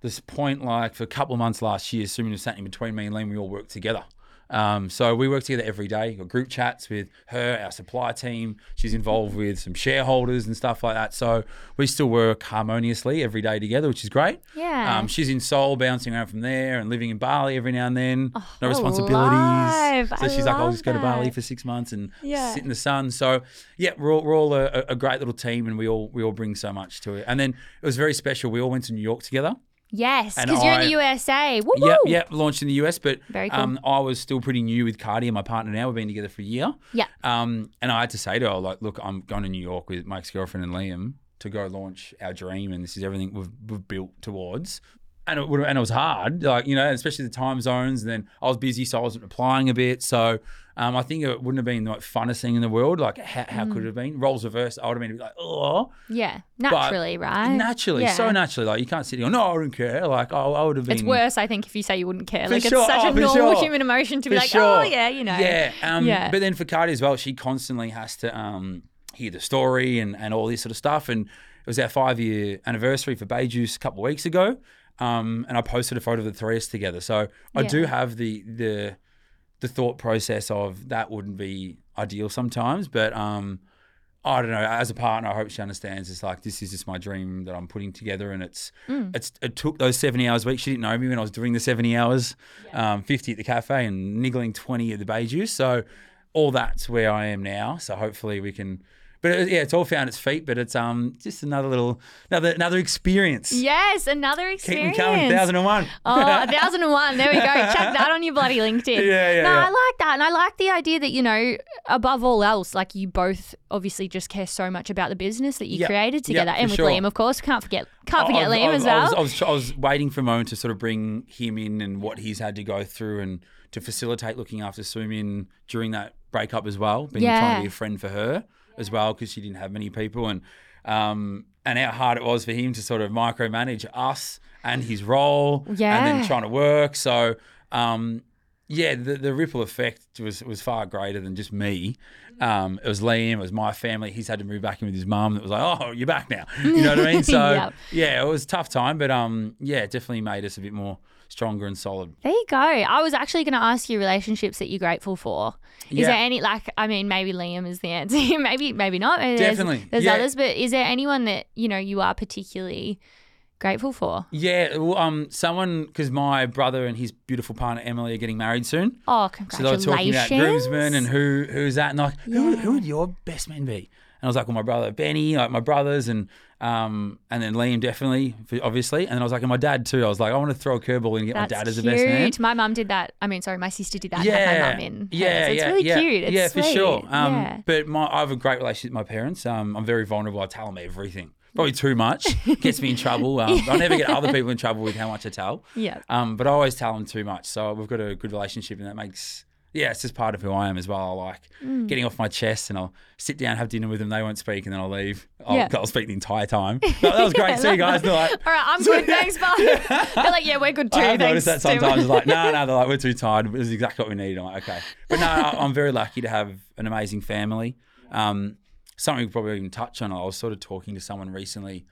this point like for a couple of months last year, Sumin was sat in between me and Liam. We all worked together. Um, so we work together every day. Got group chats with her, our supply team. She's involved with some shareholders and stuff like that. So we still work harmoniously every day together, which is great. Yeah. Um, she's in Seoul, bouncing around from there, and living in Bali every now and then. no I responsibilities. So I she's like, I'll just go to Bali for six months and Yeah. sit in the sun. So yeah, we're all, we're all a, a great little team, and we all we all bring so much to it. And then it was very special. We all went to New York together Yes, because you're in the USA. Woo Yep, yep, launched in the US, but Very cool. um, I was still pretty new with Cardi and my partner now. We've been together for a year. Yeah. Um, and I had to say to her, like, look, I'm going to New York with my ex girlfriend and Liam to go launch our dream, and this is everything we've, we've built towards. And it, would, and it was hard, like, you know, especially the time zones. And then I was busy, so I wasn't replying a bit. So um, I think it wouldn't have been the like, funnest thing in the world. Like, how, how Mm. could it have been? Roles reversed, I would have been like, oh, Yeah, naturally, right? naturally, Yeah. so naturally. Like, you can't sit there, no, I don't care. Like, I, I would have been. It's worse, I think, if you say you wouldn't care. For Like sure. it's such Oh, a normal sure. human emotion to be For like, sure. oh yeah, you know. Yeah. Um, Yeah. But then for Cardi as well, she constantly has to um, hear the story and, and all this sort of stuff. And it was our five year anniversary for Bae Juice a couple of weeks ago. Um, and I posted a photo of the three of us together. So I Yeah. do have the the the thought process of that wouldn't be ideal sometimes, but um, I don't know. As a partner, I hope she understands. It's like this is just my dream that I'm putting together, and it's Mm. it's it took those seventy hours a week. She didn't know me when I was doing the seventy hours, um, fifty at the cafe and niggling twenty at the Bae Juice. So all that's where I am now. So hopefully we can. But it, yeah, it's all found its feet. But it's um just another little another another experience. Yes, another experience. them coming, thousand and one. Oh, thousand and one. There we go. Check that on your bloody LinkedIn. Yeah, yeah, No, yeah. I like that. And I like the idea that, you know, above all else, like you both obviously just care so much about the business that you Yep. created Yep, together. for and with sure. Liam, of course. Can't forget can't forget I Liam I as well. I was, I was, I was waiting for a moment to sort of bring him in and what he's had to go through and to facilitate looking after Sumin during that breakup as well. Being trying to be a friend for her as well because she didn't have many people and um, and how hard it was for him to sort of micromanage us and his role yeah. and then trying to work. So um, yeah, the, the ripple effect was was far greater than just me. Um, it was Liam, it was my family. He's had to move back in with his mum. That was like, oh, you're back now. You know what I mean? So Yep. yeah, it was a tough time, but um, yeah, it definitely made us a bit more stronger and solid. There you go. I was actually going to ask you relationships that you're grateful for. Is Yeah. there any like? I mean, maybe Liam is the answer. maybe, maybe not. Maybe there's- Definitely. There's, Yeah. others, but is there anyone that you know you are particularly grateful for? Yeah, well, um, someone because my brother and his beautiful partner Emily are getting married soon. Oh, congratulations! So they were talking about groomsmen and who who's that, and like who, who would your best man be? And I was like, well, my brother Benny, like my brothers, and um, and then Liam definitely, obviously, and then I was like, and my dad too. I was like, I want to throw a curveball and get That's my dad as the best man. My mum did that. I mean, sorry, my sister did that. Yeah, my mum in. Yeah, it's yeah, really yeah. cute. It's yeah, for sure. Um, yeah. But my, I have a great relationship with my parents. Um, I'm very vulnerable. I tell them everything. Probably too much gets me in trouble. Um, I never get other people in trouble with how much I tell. Yeah. Um, but I always tell them too much. So we've got a good relationship, and that makes yeah, it's just part of who I am as well. I like Mm. getting off my chest, and I'll sit down, have dinner with them. They won't speak, and then I'll leave. I'll, Yeah. I'll speak the entire time. But that was great. See you guys. They're like, All right, I'm good. Thanks, bye. They're like, yeah, we're good too. I have Thanks. noticed that sometimes. It's like, no, no, they're like, we're too tired. This is exactly what we need. I'm like, okay. But no, I'm very lucky to have an amazing family. Um, something we probably even touch on. I was sort of talking to someone recently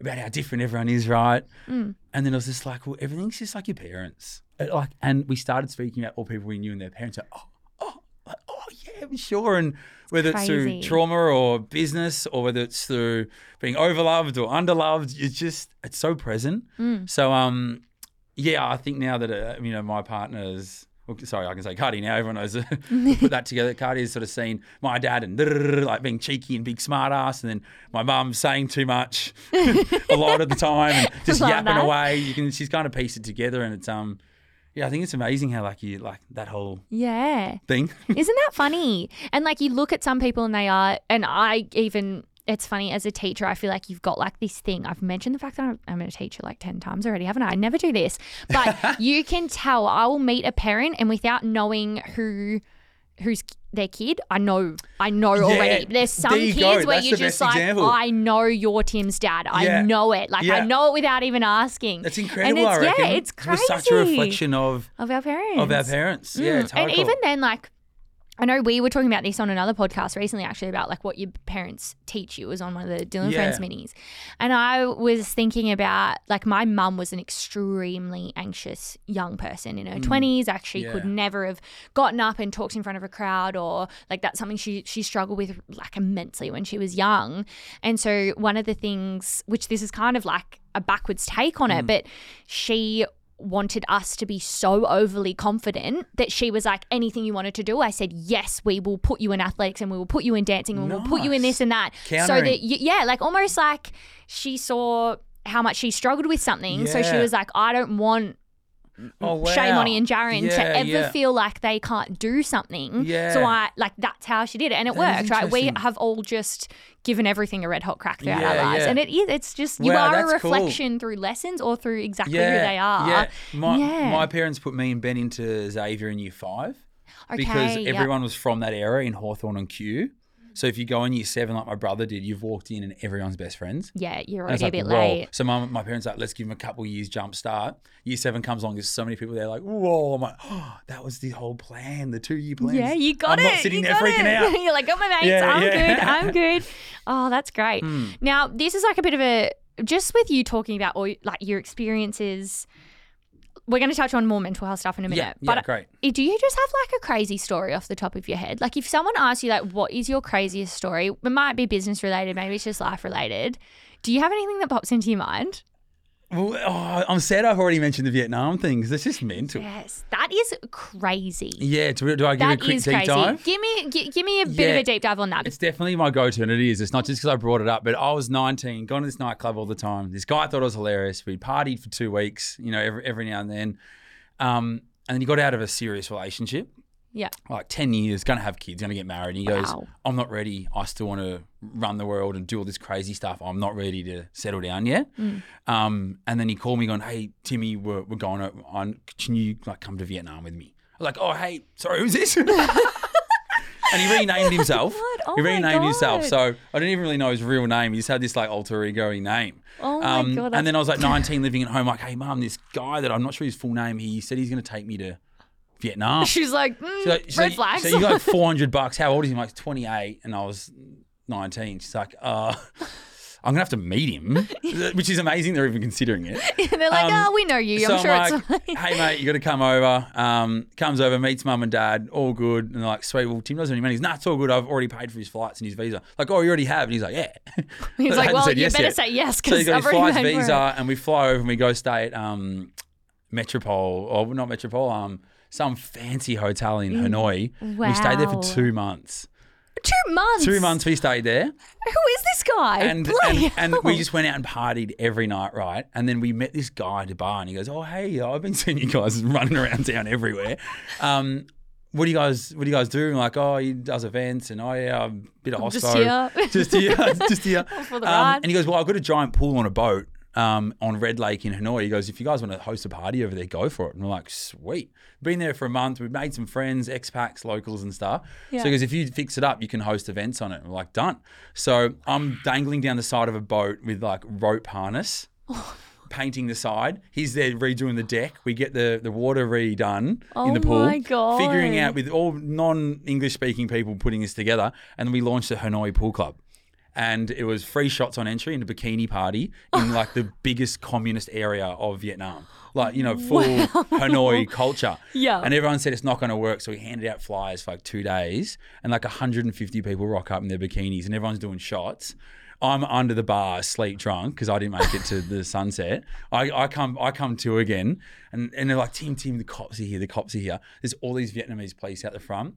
about how different everyone is, right? Mm. And then I was just like, well, everything's just like your parents. Uh, Like, and we started speaking about all people we knew and their parents. Like, oh, oh, like, oh, yeah, I'm sure. And whether it's Crazy. through trauma or business, or whether it's through being overloved or underloved, it's just it's so present. Mm. So, um, yeah, I think now that uh, you know my partner's. well, Sorry, I can say Cardi now. Everyone knows put that together. Cardi has sort of seen my dad and like being cheeky and big smart ass, and then my mum saying too much a lot of the time and just Love yapping that. away. You can she's kind of pieced it together, and it's um, yeah, I think it's amazing how like you like that whole Yeah. thing. Isn't that funny? And like you look at some people and they are, and I even, it's funny as a teacher, I feel like you've got like this thing. I've mentioned the fact that I'm- I'm a teacher like 10 times already, haven't I? I never do this. But you can tell I will meet a parent and without knowing who, who's their kid, I know, I know already. There's some there kids go. where you're just like, example. I know you're Tim's dad. I Yeah. know it. Like I know it without even asking. That's incredible. it's, I. Yeah, it's crazy. It was such a reflection of of our parents. of our parents. Yeah, Mm. totally. And even then, like, I know we were talking about this on another podcast recently, actually, about like what your parents teach you. It was on one of the Dylan Yeah. Friends minis. And I was thinking about like my mum was an extremely anxious young person in her 20s, actually Mm. Yeah. could never have gotten up and talked in front of a crowd or like that's something she, she struggled with like immensely when she was young. And so one of the things, which this is kind of like a backwards take on Mm. it, but she wanted us to be so overly confident that she was like, anything you wanted to do, I said, yes, we will put you in athletics and we will put you in dancing and we'll put you in this and that. So that, you, yeah, like almost like she saw how much she struggled with something. So she was like, I don't want Oh, mm. wow. Shay, Monty, and Jaren to ever yeah. feel like they can't do something. Yeah. So I like that's how she did it, and it That worked, right? We have all just given everything a red hot crack throughout our lives, yeah. and it is. It's just you Wow, are a that's cool. reflection through lessons or through exactly yeah, who they are. Yeah. My, Yeah. my parents put me and Ben into Xavier in year five because Okay, yep. everyone was from that era in Hawthorn and Kew. So if you go in year seven like my brother did, you've walked in and everyone's best friends. Yeah, you're already a like, bit whoa. late. So my, my parents are like, let's give him a couple years jump start. Year seven comes along, there's so many people there like, whoa. I'm like, oh, that was the whole plan, the two year plan. Yeah, you got I'm it. not sitting you there got freaking it. out. You're like, got my mates. Yeah, I'm yeah. Good. I'm good. Oh, that's great. Hmm. Now, this is like a bit of a just with you talking about all like your experiences. We're going to touch on more mental health stuff in a minute. Yeah, yeah, but great. do you just have like a crazy story off the top of your head? Like if someone asks you like, what is your craziest story? It might be business related, maybe it's just life related. Do you have anything that pops into your mind? Well, oh, I'm sad I've already mentioned the Vietnam thing because it's just mental. Yes, that is crazy. Yeah, do, do I give That a quick deep crazy. dive? Give me, gi- give me a bit of a deep dive on that. It's definitely my go-to, and it is. It's not just because I brought it up, but I was 19, gone to this nightclub all the time. This guy thought it was hilarious. We partied for two weeks, you know, every, every now and then. Um, and then he got out of a serious relationship, Yeah. like 10 years, going to have kids, going to get married. And he goes, Wow. I'm not ready. I still want to run the world and do all this crazy stuff. I'm not ready to settle down yet. Um, and then he called me going, hey, Timmy, we're, we're going on, can you like come to Vietnam with me? I was like, oh, hey, sorry, who's this? and he renamed himself. Oh he renamed himself. So I didn't even really know his real name. He just had this like alter ego name. Oh my Um, God, And then I was like 19, living at home, like, hey, mum, this guy that I'm not sure his full name, he said he's going to take me to Vietnam. She's like, mm, She's like, red so, flags. So you got like 400 bucks. How old is he? I'm like 28, and I was 19. She's like, uh, I'm gonna have to meet him, which is amazing. They're even considering it. They're like, Um, oh, we know you. so I'm sure I'm it's fine. hey mate, you got to come over. Um, comes over, meets mum and dad, all good. And they're like, sweet. Well, Tim doesn't have any money. He's nah, it's all good. I've already paid for his flights and his visa. Like, oh, you already have. And he's like, yeah. He's like, well, you yes better yet. say yes So because he got I've his flights, visa, and we fly over and we go stay at um, Metropole, or not Metropole, um, some fancy hotel in Hanoi. We stayed there Mm. For two months. Two months. Two months we stayed there. Who is this guy? and and, and we just went out and partied every night, right? And then we met this guy at the bar, and he goes, "Oh, hey, I've been seeing you guys running around town everywhere. Um, what do you guys What do you guys do?" And like, "Oh, he does events, and oh yeah, I'm a bit of just hospo, here. just here, just here." For the Um, and he goes, "Well, I've got a giant pool on a boat." Um, on Red Lake in Hanoi, he goes, if you guys want to host a party over there, go for it. And we're like, sweet. Been there for a month. We've made some friends, expats, locals, and stuff. Yeah. So he goes, if you fix it up, you can host events on it. And we're like, done. So I'm dangling down the side of a boat with like rope harness, painting the side. He's there redoing the deck. We get the, the water redone Oh in the pool. my God. Figuring out with all non English speaking people putting this together. And we launched the Hanoi Pool Club. And it was free shots on entry in a bikini party in like the biggest communist area of Vietnam. Like, you know, full Hanoi culture. Yeah. And everyone said it's not going to work. So we handed out flyers for like two days and like 150 people rock up in their bikinis and everyone's doing shots. I'm under the bar, sleep drunk, because I didn't make it to the sunset. I, I come, I come to again, and, and they're like, "Tim, Tim, the cops are here. The cops are here." There's all these Vietnamese police out the front.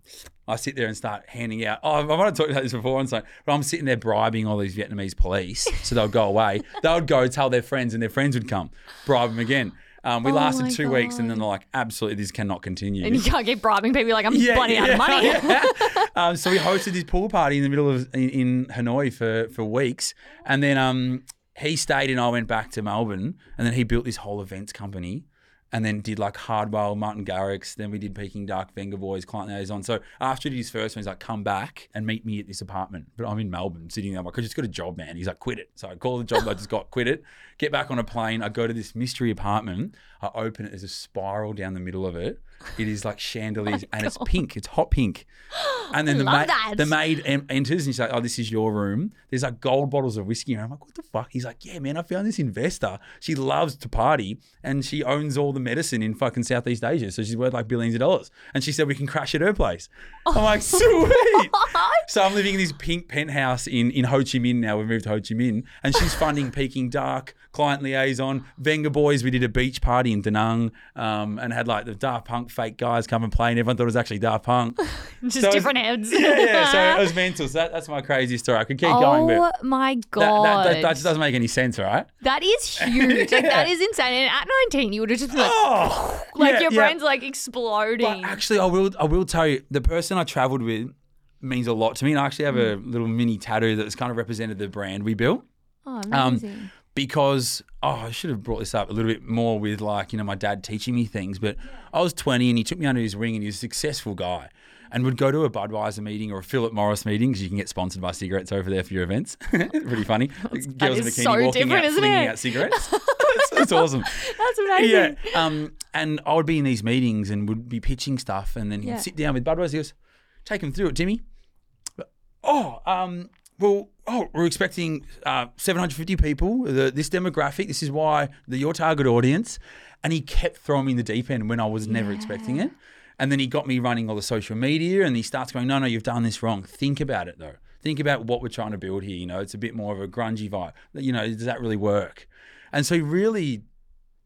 I sit there and start handing out. Oh, I might have talked about this before, and so, but I'm sitting there bribing all these Vietnamese police so they'll go away. They would go tell their friends, and their friends would come, bribe them again. Um, we Oh lasted two weeks, and then they're like, "Absolutely, this cannot continue." and you can't keep bribing people like I'm Yeah, bloody out of money. yeah. um, so we hosted this pool party in the middle of in, in Hanoi for for weeks, and then um, he stayed and I went back to Melbourne, and then he built this whole events company. And then did like Hardwell, Martin Garrix. Then we did Peking Duk, Venga Boys, Client Liaison. So after he did his first one, he's like, come back and meet me at this apartment. But I'm in Melbourne sitting there. I'm like, I just got a job, man. He's like, quit it. So I call the job I just got, quit it. Get back on a plane. I go to this mystery apartment. I open it. There's a spiral down the middle of it. It is like chandeliers and it's pink. It's hot pink. And then the, Love ma- the maid em- enters and she's like, "Oh, this is your room." There's like gold bottles of whiskey, and I'm like, "What the fuck?" He's like, "Yeah, man, I found this investor. She loves to party, and she owns all the medicine in fucking Southeast Asia, so she's worth like billions of dollars." And she said we can crash at her place. I'm like, "Sweet." So I'm living in this pink penthouse in, in Ho Chi Minh now. We've moved to Ho Chi Minh. And she's funding Peking Duk, Client Liaison, Vengaboys. We did a beach party in Da Nang um, and had like the Daft Punk fake guys come and play, and everyone thought it was actually Daft Punk. Just So- different heads. yeah, yeah. So it was mental. So that, that's my crazy story. I could keep going, oh but my god, that, that, that just doesn't make any sense, right? that is huge. Like that is insane. And at 19, you would have just been like, Oh, like yeah, your yeah. brain's like exploding. But actually, I will. I will tell you, the person I travelled with means a lot to me. And I actually have a little mini tattoo that's kind of represented the brand we built. oh, um, amazing. because oh, I should have brought this up a little bit more with like you know my dad teaching me things. But I was 20 and he took me under his wing and he was a successful guy. And would go to a Budweiser meeting or a Philip Morris meeting because you can get sponsored by cigarettes over there for your events. Pretty funny. Girls in bikini so walking different, out, isn't flinging it? out cigarettes. it's, it's awesome. That's amazing. Yeah. Um, and I would be in these meetings and would be pitching stuff, and then he'd Yeah. sit down with Budweiser. He goes, "Take him through it, Timmy." Oh, um, well, oh, we're expecting uh, 750 people. The, this demographic. This is why the your target audience. And he kept throwing me in the deep end when I was never expecting it. And then he got me running all the social media, and he starts going, "No, no, you've done this wrong. Think about it though. Think about what we're trying to build here. You know, it's a bit more of a grungy vibe. You know, does that really work?" And so he really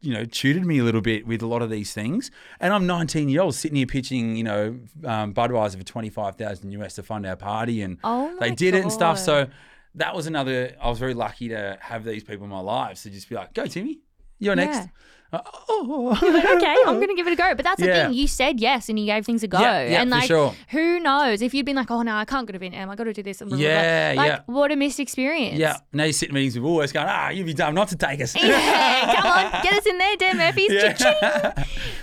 you know, tutored me a little bit with a lot of these things. And I'm 19 years old, sitting here pitching, you know, um, Budweiser for 25,000 US to fund our party, and Oh they did it and stuff. So that was another. I was very lucky to have these people in my life. to just be like, "Go, Timmy, you're next." Yeah. Uh, oh, okay, I'm gonna give it a go. But that's the Yeah. thing. You said yes, and you gave things a go. Yeah, yeah, and for like, sure. who knows if you'd been like, oh no, I can't go to Vietnam. I got to do this. Blah, blah, blah. Yeah, Like, yeah. what a missed experience. Yeah. Now you sit in meetings with always going, "Ah, you'd be dumb not to take us." Yeah, come on, get us in there, Dan Murphy's.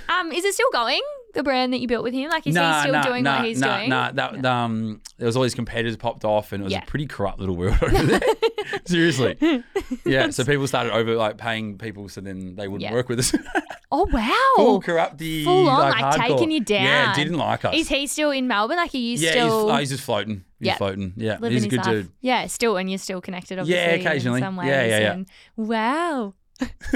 Um, is it still going? The brand that you built with him, like is he still doing what he's nah, doing? Nah, that um, there was all these competitors popped off, and it was Yeah. a pretty corrupt little world over there. Seriously, yeah. So people started over like paying people, so then they wouldn't Yeah. work with us. Oh wow, Full corrupty, full on, like, hardcore. taking you down. Yeah, didn't like us. Is he still in Melbourne? Like, are you yeah, still he's, oh, he's just floating. He's Yeah. floating. Yeah, living he's a good life? dude. Yeah, still, and you're still connected, obviously. occasionally. In some ways. Yeah, yeah, yeah. And, wow.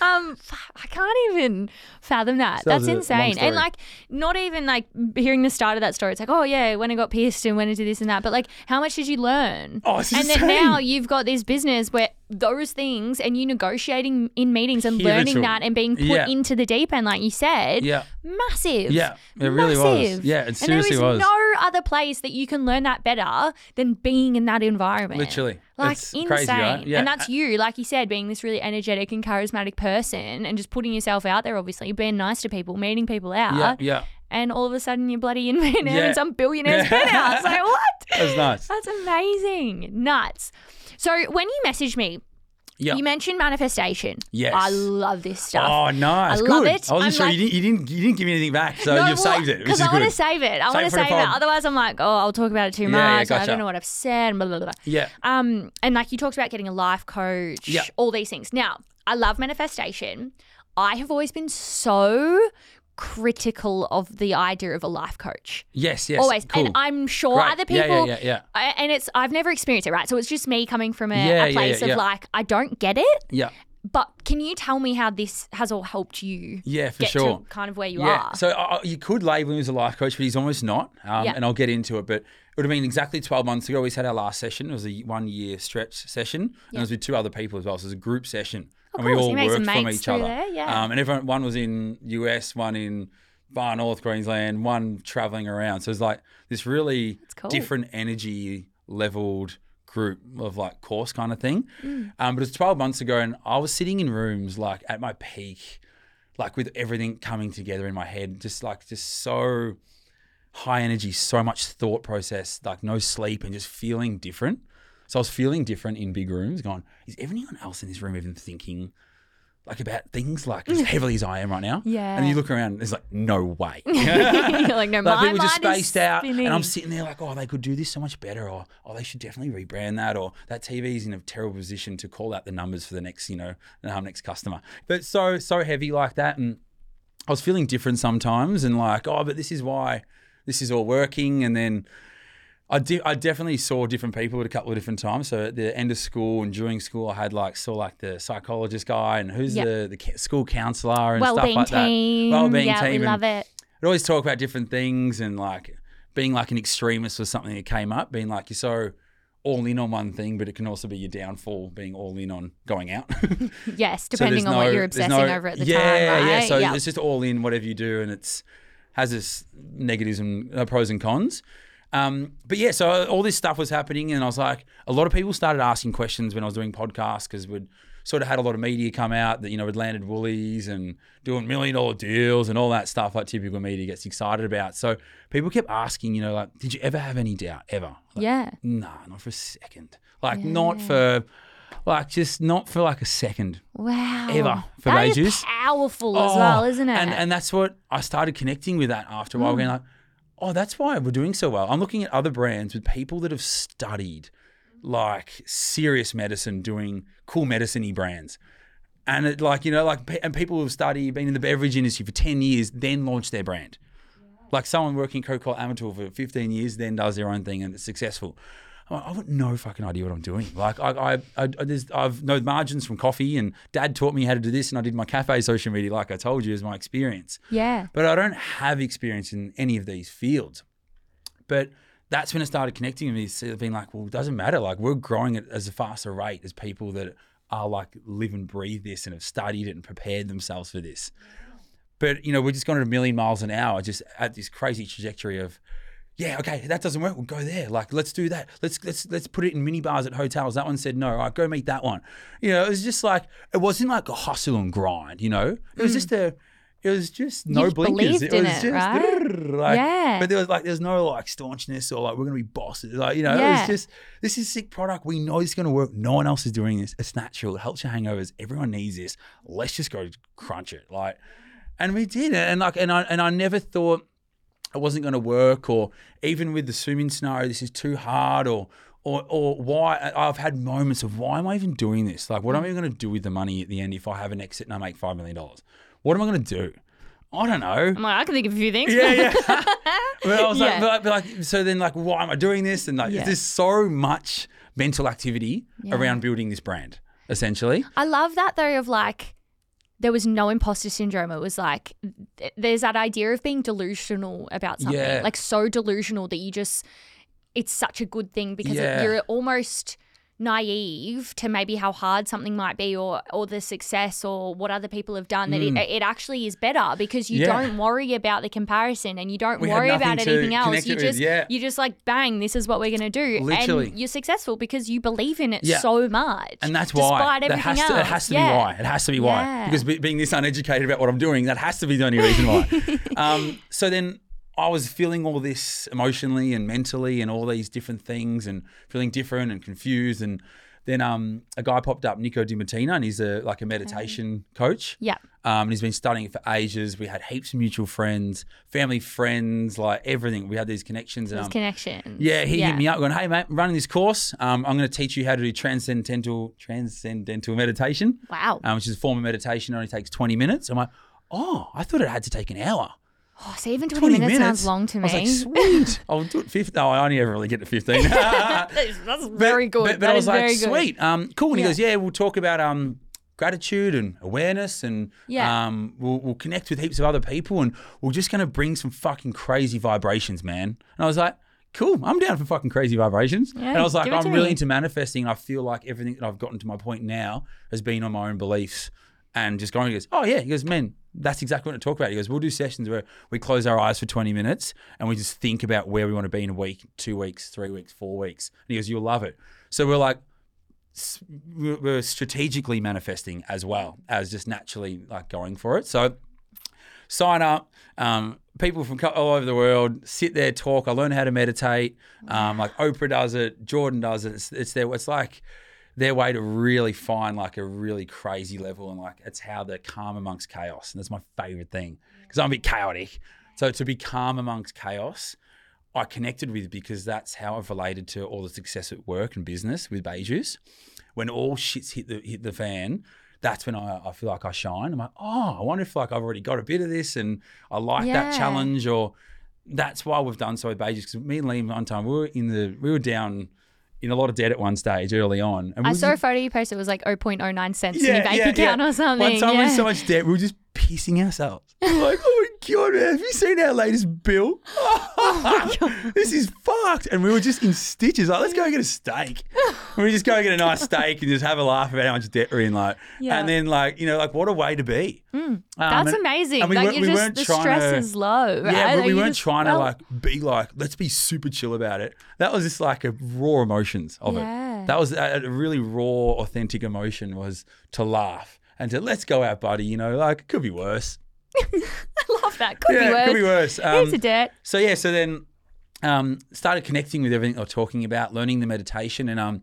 um, I can't even fathom that. So That's was a long insane. And like, not even like hearing the start of that story. It's like, oh yeah, when I got pierced and went I did this and that. But like, how much did you learn? Oh, it's and then now you've got this business where those things and you negotiating in meetings and learning that and being put Yeah. into the deep end, like you said, yeah, massive. Yeah, it really was. Massive. Yeah, it and seriously there is was. no other place that you can learn that better than being in that environment. literally. Like it's insane. crazy, right? Yeah, And that's you, like you said, being this really energetic and charismatic person and just putting yourself out there, obviously, being nice to people, meeting people out. yeah, yeah. And all of a sudden you're bloody in Vietnam Yeah. in some billionaire's Yeah. penthouse. Like, what? That's nice. That's amazing. Nuts. So when you message me, Yeah. you mentioned manifestation. Yes. I love this stuff. Oh, nice. I good. love it. I wasn't I'm sure like- you, didn't, you didn't. You didn't give me anything back, so you've saved it, Because I want to save it. I want to save it. Otherwise, I'm like, oh, I'll talk about it too Yeah, much. yeah, gotcha. I don't know what I've said. Blah, blah, blah. Yeah. Um, and like you talked about getting a life coach, Yeah. all these things. Now, I love manifestation. I have always been so critical of the idea of a life coach. Yes. Yes. always. Cool. And I'm sure other people. yeah, yeah, yeah. I, and it's I've never experienced it, right? So it's just me coming from a, Yeah, a place yeah, of yeah. like I don't get it. yeah. But can you tell me how this has all helped you? Yeah, for get sure. to kind of where you yeah. are. So uh, you could label him as a life coach, but he's almost not. Um, Yeah. And I'll get into it. But it would have been exactly 12 months ago. We had our last session. It was a one year stretch session. And it was with two other people as well. So it was a group session. And we all you made some worked from each other. there, yeah. Um, and everyone, one was in US, one in far north Queensland, one traveling around. So it's like this really cool. different energy leveled group of like course kind of thing. Mm. Um, but it's 12 months ago and I was sitting in rooms like at my peak, like with everything coming together in my head, just like just so high energy, so much thought process, like no sleep and just feeling different. So I was feeling different in big rooms, going, is anyone else in this room even thinking like about things like as heavily as I am right now? Yeah. And you look around, there's like no way. Like, no, Like my people just spaced out, spinning. and I'm sitting there like, oh, they could do this so much better, or oh, they should definitely rebrand that, or that TV is in a terrible position to call out the numbers for the next, you know, um, next customer. But so so heavy like that, and I was feeling different sometimes, and like, oh, but this is why this is all working, and then. I, de- I definitely saw different people at a couple of different times. So at the end of school and during school, I had like saw like the psychologist guy and who's Yep. the the school counselor and Wellbeing stuff like team. that. Wellbeing yeah, team. we love it. I'd always talk about different things and like being like an extremist was something that came up, being like you're so all in on one thing, but it can also be your downfall being all in on going out. Yes, depending there's on what you're obsessing no- over at the yeah, time, right? Yeah, so Yep. it's just all in whatever you do, and it's has its negatives and uh, pros and cons. Um, but yeah, so all this stuff was happening, and I was like, a lot of people started asking questions when I was doing podcasts because we'd sort of had a lot of media come out that you know had landed Woolies and doing million dollar deals and all that stuff like typical media gets excited about. So people kept asking, you know, like, did you ever have any doubt ever? Like, yeah. Nah, not for a second. Like, not for, like, just not for like a second. Wow. Ever for That is ages. powerful as Oh, well, isn't it? And and that's what I started connecting with that after a while, Mm. going like, oh, that's why we're doing so well. I'm looking at other brands with people that have studied like serious medicine, doing cool medicine-y brands. And it like, you know, like and people who've studied, been in the beverage industry for 10 years, then launch their brand. Like someone working Coca-Cola Amatil for 15 years, then does their own thing and it's successful. Like, I've got no fucking idea what I'm doing. Like I, I, I, I there's, I've no margins from coffee, and Dad taught me how to do this, and I did my cafe social media, like I told you, is my experience. yeah. But I don't have experience in any of these fields. But that's when it started connecting with me, being like, well, it doesn't matter. Like we're growing at as a faster rate as people that are like live and breathe this and have studied it and prepared themselves for this. But you know, we're just going at a million miles an hour, just at this crazy trajectory of, yeah, okay, that doesn't work. We'll go there. Like, let's do that. Let's let's let's put it in mini bars at hotels. That one said no. All right, go meet that one. You know, it was just like it wasn't like a hustle and grind. You know, it was just a. It was just no just blinkers. It was it, just right? like, Yeah. But there was like there's no like staunchness or like we're gonna be bosses. Like you know, it Yeah. was just this is sick product. We know it's gonna work. No one else is doing this. It's natural. It helps your hangovers. Everyone needs this. Let's just go crunch it. Like, and we did. It. And like, and I and I never thought it wasn't going to work, or even with the swimming scenario, this is too hard, or or or why I've had moments of why am I even doing this? Like, what am I even going to do with the money at the end if I have an exit and I make five million dollars? What am I going to do? I don't know. I'm like, I can think of a few things. Yeah, yeah. but I was Yeah. like, but like, so then like, why am I doing this? And like, Yeah. there's so much mental activity Yeah. around building this brand, essentially. I love that though of like there was no imposter syndrome. It was like th- there's that idea of being delusional about something. Yeah. Like so delusional that you just it's such a good thing because it- you're almost naive to maybe how hard something might be or or the success or what other people have done that it, it actually is better because you Mm. Yeah. don't worry about the comparison and you don't We worry about anything else you with, just yeah. you just like bang this is what we're going to do Literally. and you're successful because you believe in it Yeah. so much And that's despite why. That everything has else to, it has to be why. It has to be why. Because be, being this uneducated about what I'm doing, that has to be the only reason why. um, so then I was feeling all this emotionally and mentally and all these different things and feeling different and confused. And then um, a guy popped up, Nico DiMartino, and he's a like a meditation coach. Yeah. Um, and he's been studying it for ages. We had heaps of mutual friends, family friends, like everything. We had these connections. And, Those um, connections. yeah, he hit me up going, "Hey mate, I'm running this course. Um, I'm going to teach you how to do transcendental transcendental meditation, Wow. um, which is a form of meditation. It only takes 20 minutes." I'm like, "Oh, I thought it had to take an hour. Oh, so even 20, 20 minutes, sounds long to I me. was like, "Sweet, I'll do it 15." No, I only ever really get to 15. that's, that's very good. But, but That I was like, "Sweet, um, cool." And Yeah. he goes, "Yeah, we'll talk about um." Gratitude and awareness, and Yeah. um, we'll, we'll connect with heaps of other people, and we're just gonna bring some fucking crazy vibrations, man. And I was like, cool, I'm down for fucking crazy vibrations. Yeah, and I was like, I'm really me. into manifesting. And I feel like everything that I've gotten to my point now has been on my own beliefs and just going, he goes, oh, yeah. He goes, man, that's exactly what I talk about. He goes, we'll do sessions where we close our eyes for 20 minutes and we just think about where we want to be in a week, two weeks, three weeks, four weeks. And he goes, you'll love it. So we're like, we're strategically manifesting as well as just naturally like going for it. So sign up. Um, people from all over the world sit there, talk. I learn how to meditate. Um, like Oprah does it, Jordan does it. It's, it's their, it's like their way to really find like a really crazy level, and like it's how they're calm amongst chaos. And that's my favorite thing because I'm a bit chaotic. So to be calm amongst chaos, I connected with because that's how I've related to all the success at work and business with Bae Juice. When all shits hit the hit the fan, that's when I, I feel like I shine. I'm like, oh, I wonder if like I've already got a bit of this and I like that challenge or that's why we've done so with Bae Juice. Because me and Liam one time we were in the we were down in a lot of debt at one stage early on. And we I saw a photo you posted. It was like 0.09 cents in your bank account or something. One time we yeah. had so much debt, we were just pissing ourselves. We're like, oh my god, man, have you seen our latest bill? this is fucked. And we were just in stitches. Like, let's go get a steak. And we just go get a nice steak and just have a laugh about how much debt we're in. Like, Yeah. and then like, you know, like what a way to be. Um, That's and- amazing. and we like weren't- you're we just weren't the trying stress to- is low, right? Yeah, but Like, we weren't just- trying to like be like, let's be super chill about it. That was just like a raw emotions of Yeah. it. That was a, a really raw, authentic emotion was to laugh and to let's go out, buddy. You know, like it could be worse. I love that. Could yeah, be worse. could be worse. Here's Um, a debt. so yeah, so then um, started connecting with everything they were talking about, learning the meditation, and um,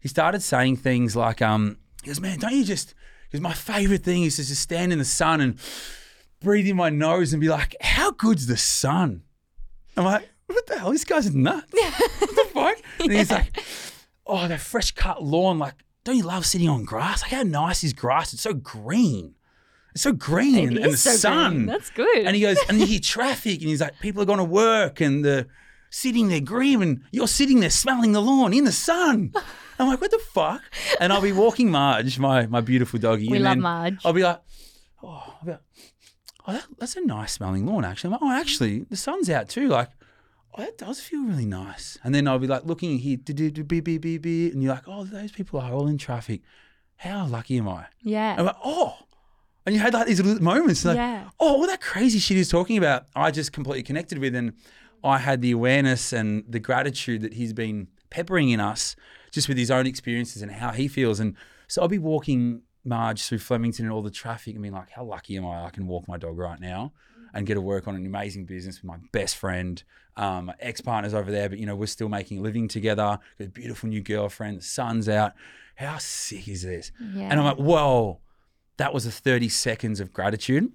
he started saying things like, um, he goes, man, don't you just? Because my favorite thing is to just stand in the sun and breathe in my nose and be like, how good's the sun? I'm like, what the hell? This guy's nuts. what the fuck? And he's like, oh, that fresh cut lawn, like, don't you love sitting on grass? Like, how nice is grass? It's so green. It's so green It and, the so sun. green. That's good. And he goes, and you hear traffic, and he's like, people are going to work, and they're sitting there grieving. You're sitting there smelling the lawn in the sun. I'm like, what the fuck? And I'll be walking Marge, my my beautiful doggy. We love Marge. I'll be like, oh, I'll be like, oh that, that's a nice smelling lawn, actually. I'm like, oh, actually, the sun's out too. Like, oh, that does feel really nice. And then I'll be like looking here, beep, beep, beep, beep, and you're like, oh, those people are all in traffic. How lucky am I? yeah. I'm like, oh. And you had like these little moments, like, Yeah. oh, all that crazy shit he's talking about, I just completely connected with. And I had the awareness and the gratitude that he's been peppering in us just with his own experiences and how he feels. And so I'll be walking Marge through Flemington and all the traffic and being like, how lucky am I? I can walk my dog right now and get to work on an amazing business with my best friend. Um, my ex partner's over there, but you know, we're still making a living together. Got a beautiful new girlfriend, son's out. How sick is this? Yeah. And I'm like, whoa, that was a 30 seconds of gratitude,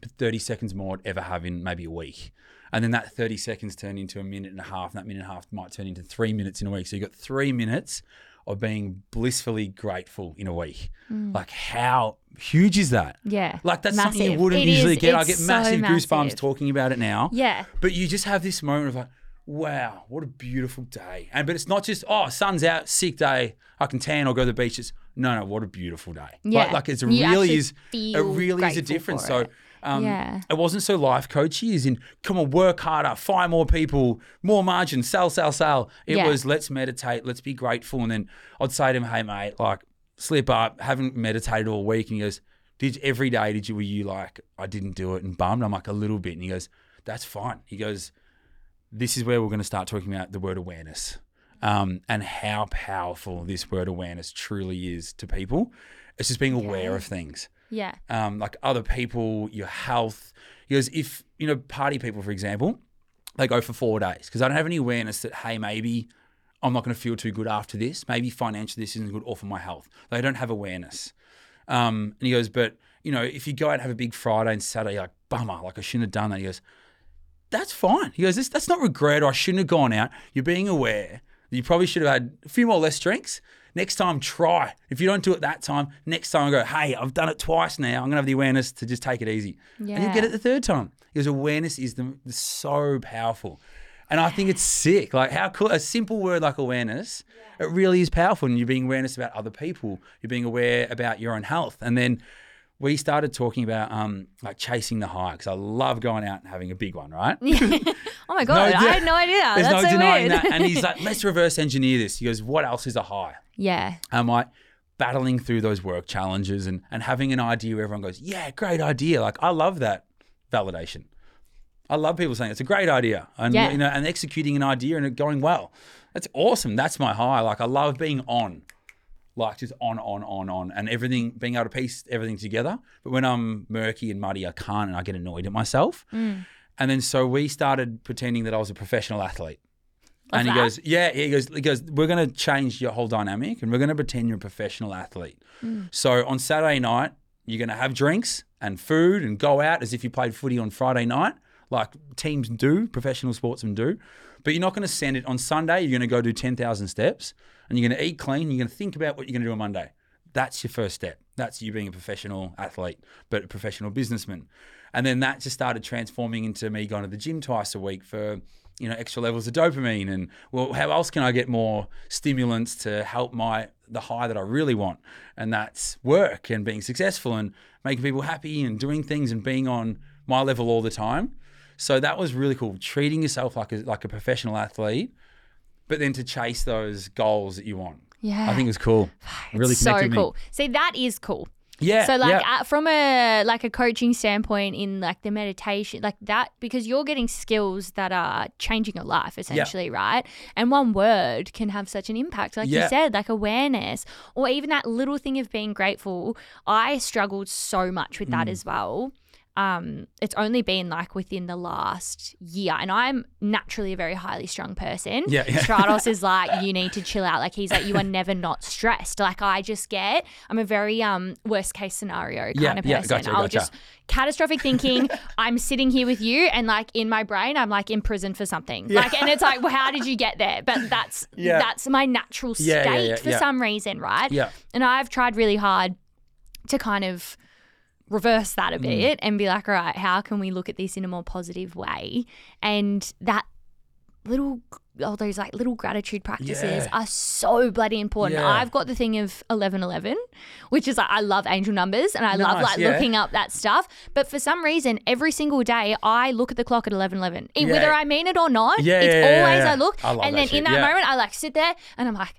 but 30 seconds more I'd ever have in maybe a week. And then that 30 seconds turned into a minute and a half, and that minute and a half might turn into three minutes in a week. So you've got three minutes of being blissfully grateful in a week. Mm. Like, how huge is that? yeah. Like, that's something you wouldn't It usually is. get. I get so massive goosebumps massive. talking about it now. Yeah. But you just have this moment of like, wow, what a beautiful day. And but it's not just, oh, sun's out, sick day, I can tan or go to the beach. It's no, no, what a beautiful day. Yeah. Like, like it's You really is it really is a difference. So it. Um, Yeah. it wasn't so life coachy as in come on, work harder, fire more people, more margin, sell, sell, sell. It Yeah. was let's meditate, let's be grateful. And then I'd say to him, Hey mate, like slip up, haven't meditated all week. And he goes, Did every day did you were you like, I didn't do it and bummed? I'm like a little bit. And he goes, That's fine. He goes, This is where we're going to start talking about the word awareness. Um, and how powerful this word awareness truly is to people. It's just being aware of things Yeah. um, like other people, your health. He goes, if, you know, party people, for example, they go for four days because I don't have any awareness that, hey, maybe I'm not going to feel too good after this. Maybe financially this isn't good or for my health. They don't have awareness. Um, and he goes, but, you know, if you go out and have a big Friday and Saturday, like, bummer, like I shouldn't have done that. He goes, that's fine. He goes, that's not regret or I shouldn't have gone out. You're being aware you probably should have had a few more less drinks. Next time, try. If you don't do it that time, next time go, hey, I've done it twice now. I'm going to have the awareness to just take it easy. And you'll get it the third time. Because awareness is the, so powerful. And I think it's sick. Like how cool a simple word like awareness, it really is powerful. And you're being awareness about other people. You're being aware about your own health. And then we started talking about um, like chasing the high because I love going out and having a big one, right? Oh my god, I had no idea. There's That's no so denying weird. that. And he's like, let's reverse engineer this. He goes, what else is a high? yeah. I'm I battling through those work challenges and, and having an idea where everyone goes, yeah, great idea. Like I love that validation. I love people saying it's a great idea and Yeah. you know and executing an idea and it going well. That's awesome. That's my high. Like I love being on. Like just on, on, on, on, and everything being able to piece everything together. But when I'm murky and muddy, I can't, and I get annoyed at myself. Mm. And then so we started pretending that I was a professional athlete. Of and he that? goes, yeah, he goes, he goes, we're going to change your whole dynamic and we're going to pretend you're a professional athlete. Mm. So on Saturday night, you're going to have drinks and food and go out as if you played footy on Friday night, like teams do, professional sportsmen do. But you're not going to send it on Sunday. You're going to go do 10,000 steps and you're going to eat clean. You're going to think about what you're going to do on Monday. That's your first step. That's you being a professional athlete, but a professional businessman. And then that just started transforming into me going to the gym twice a week for, you know, extra levels of dopamine. And well, how else can I get more stimulants to help my the high that I really want? And that's work and being successful and making people happy and doing things and being on my level all the time. So that was really cool. Treating yourself like a like a professional athlete, but then to chase those goals that you want. Yeah. I think it was cool. really so cool. me. See, that is cool. Yeah. So like yeah. uh, from a like a coaching standpoint in like the meditation like that because you're getting skills that are changing your life essentially right and one word can have such an impact like you said like awareness or even that little thing of being grateful I struggled so much with Mm. that as well um, it's only been like within the last year, and I'm naturally a very highly strung person. Yeah, yeah. Stratos is like, you need to chill out. Like he's like, you are never not stressed. Like I just get, I'm a very um worst case scenario kind Yeah, of yeah, person. gotcha, I'll gotcha. just catastrophic thinking. I'm sitting here with you, and like in my brain, I'm like in prison for something. Like, and it's like, well, how did you get there? But that's Yeah. that's my natural state Yeah, yeah, yeah, for yeah. some reason, right? Yeah. And I've tried really hard to kind of reverse that Mm. a bit and be like, all right, how can we look at this in a more positive way? And that little all those like little gratitude practices Yeah. are so bloody important. Yeah. I've got the thing of eleven eleven, which is like I love angel numbers and I love like yeah. looking up that stuff. But for some reason, every single day I look at the clock at eleven eleven. Whether I mean it or not, Yeah, it's always. I look. I and then shit, in that moment I like sit there and I'm like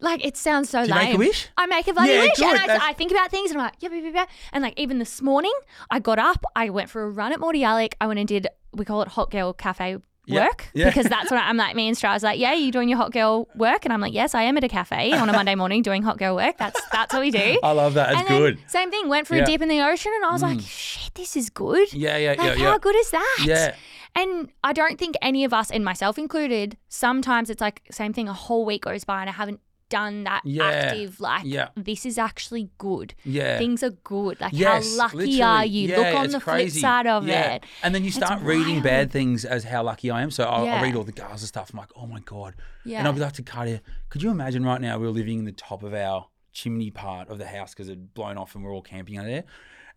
like it sounds so Do you lame. make a wish? I make a bloody Yeah, wish, and good. I, That's- I think about things, and I'm like, yeah, yeah, yeah, yeah. And like even this morning, I got up, I went for a run at Mordialloc. I went and did we call it Hot Girl Cafe Yeah, work yeah. because that's what I'm like. Me and Stra's like, yeah, you doing your hot girl work, and I'm like, yes, I am at a cafe on a Monday morning doing hot girl work. That's that's what we do. I love that. That's and then good. Same thing. Went for Yeah. Mm. a dip in the ocean, and I was like, shit, this is good. Yeah, yeah, yeah, Like, yeah, how good is that? Yeah. And I don't think any of us, and myself included, sometimes it's like same thing. A whole week goes by and I haven't done that Yeah. active. Like Yeah. this is actually good. Yeah. Things are good. Like Yes, how lucky literally. are you? Yeah, Look on the crazy. flip side of Yeah. it. And then you It's start reading wild. bad things as how lucky I am. So I'll. I'll read all the Gaza stuff. I'm like, oh my God. Yeah. And I'll be like to Katia, could you imagine right now we're living in the top of our chimney part of the house because it's blown off and we're all camping out there?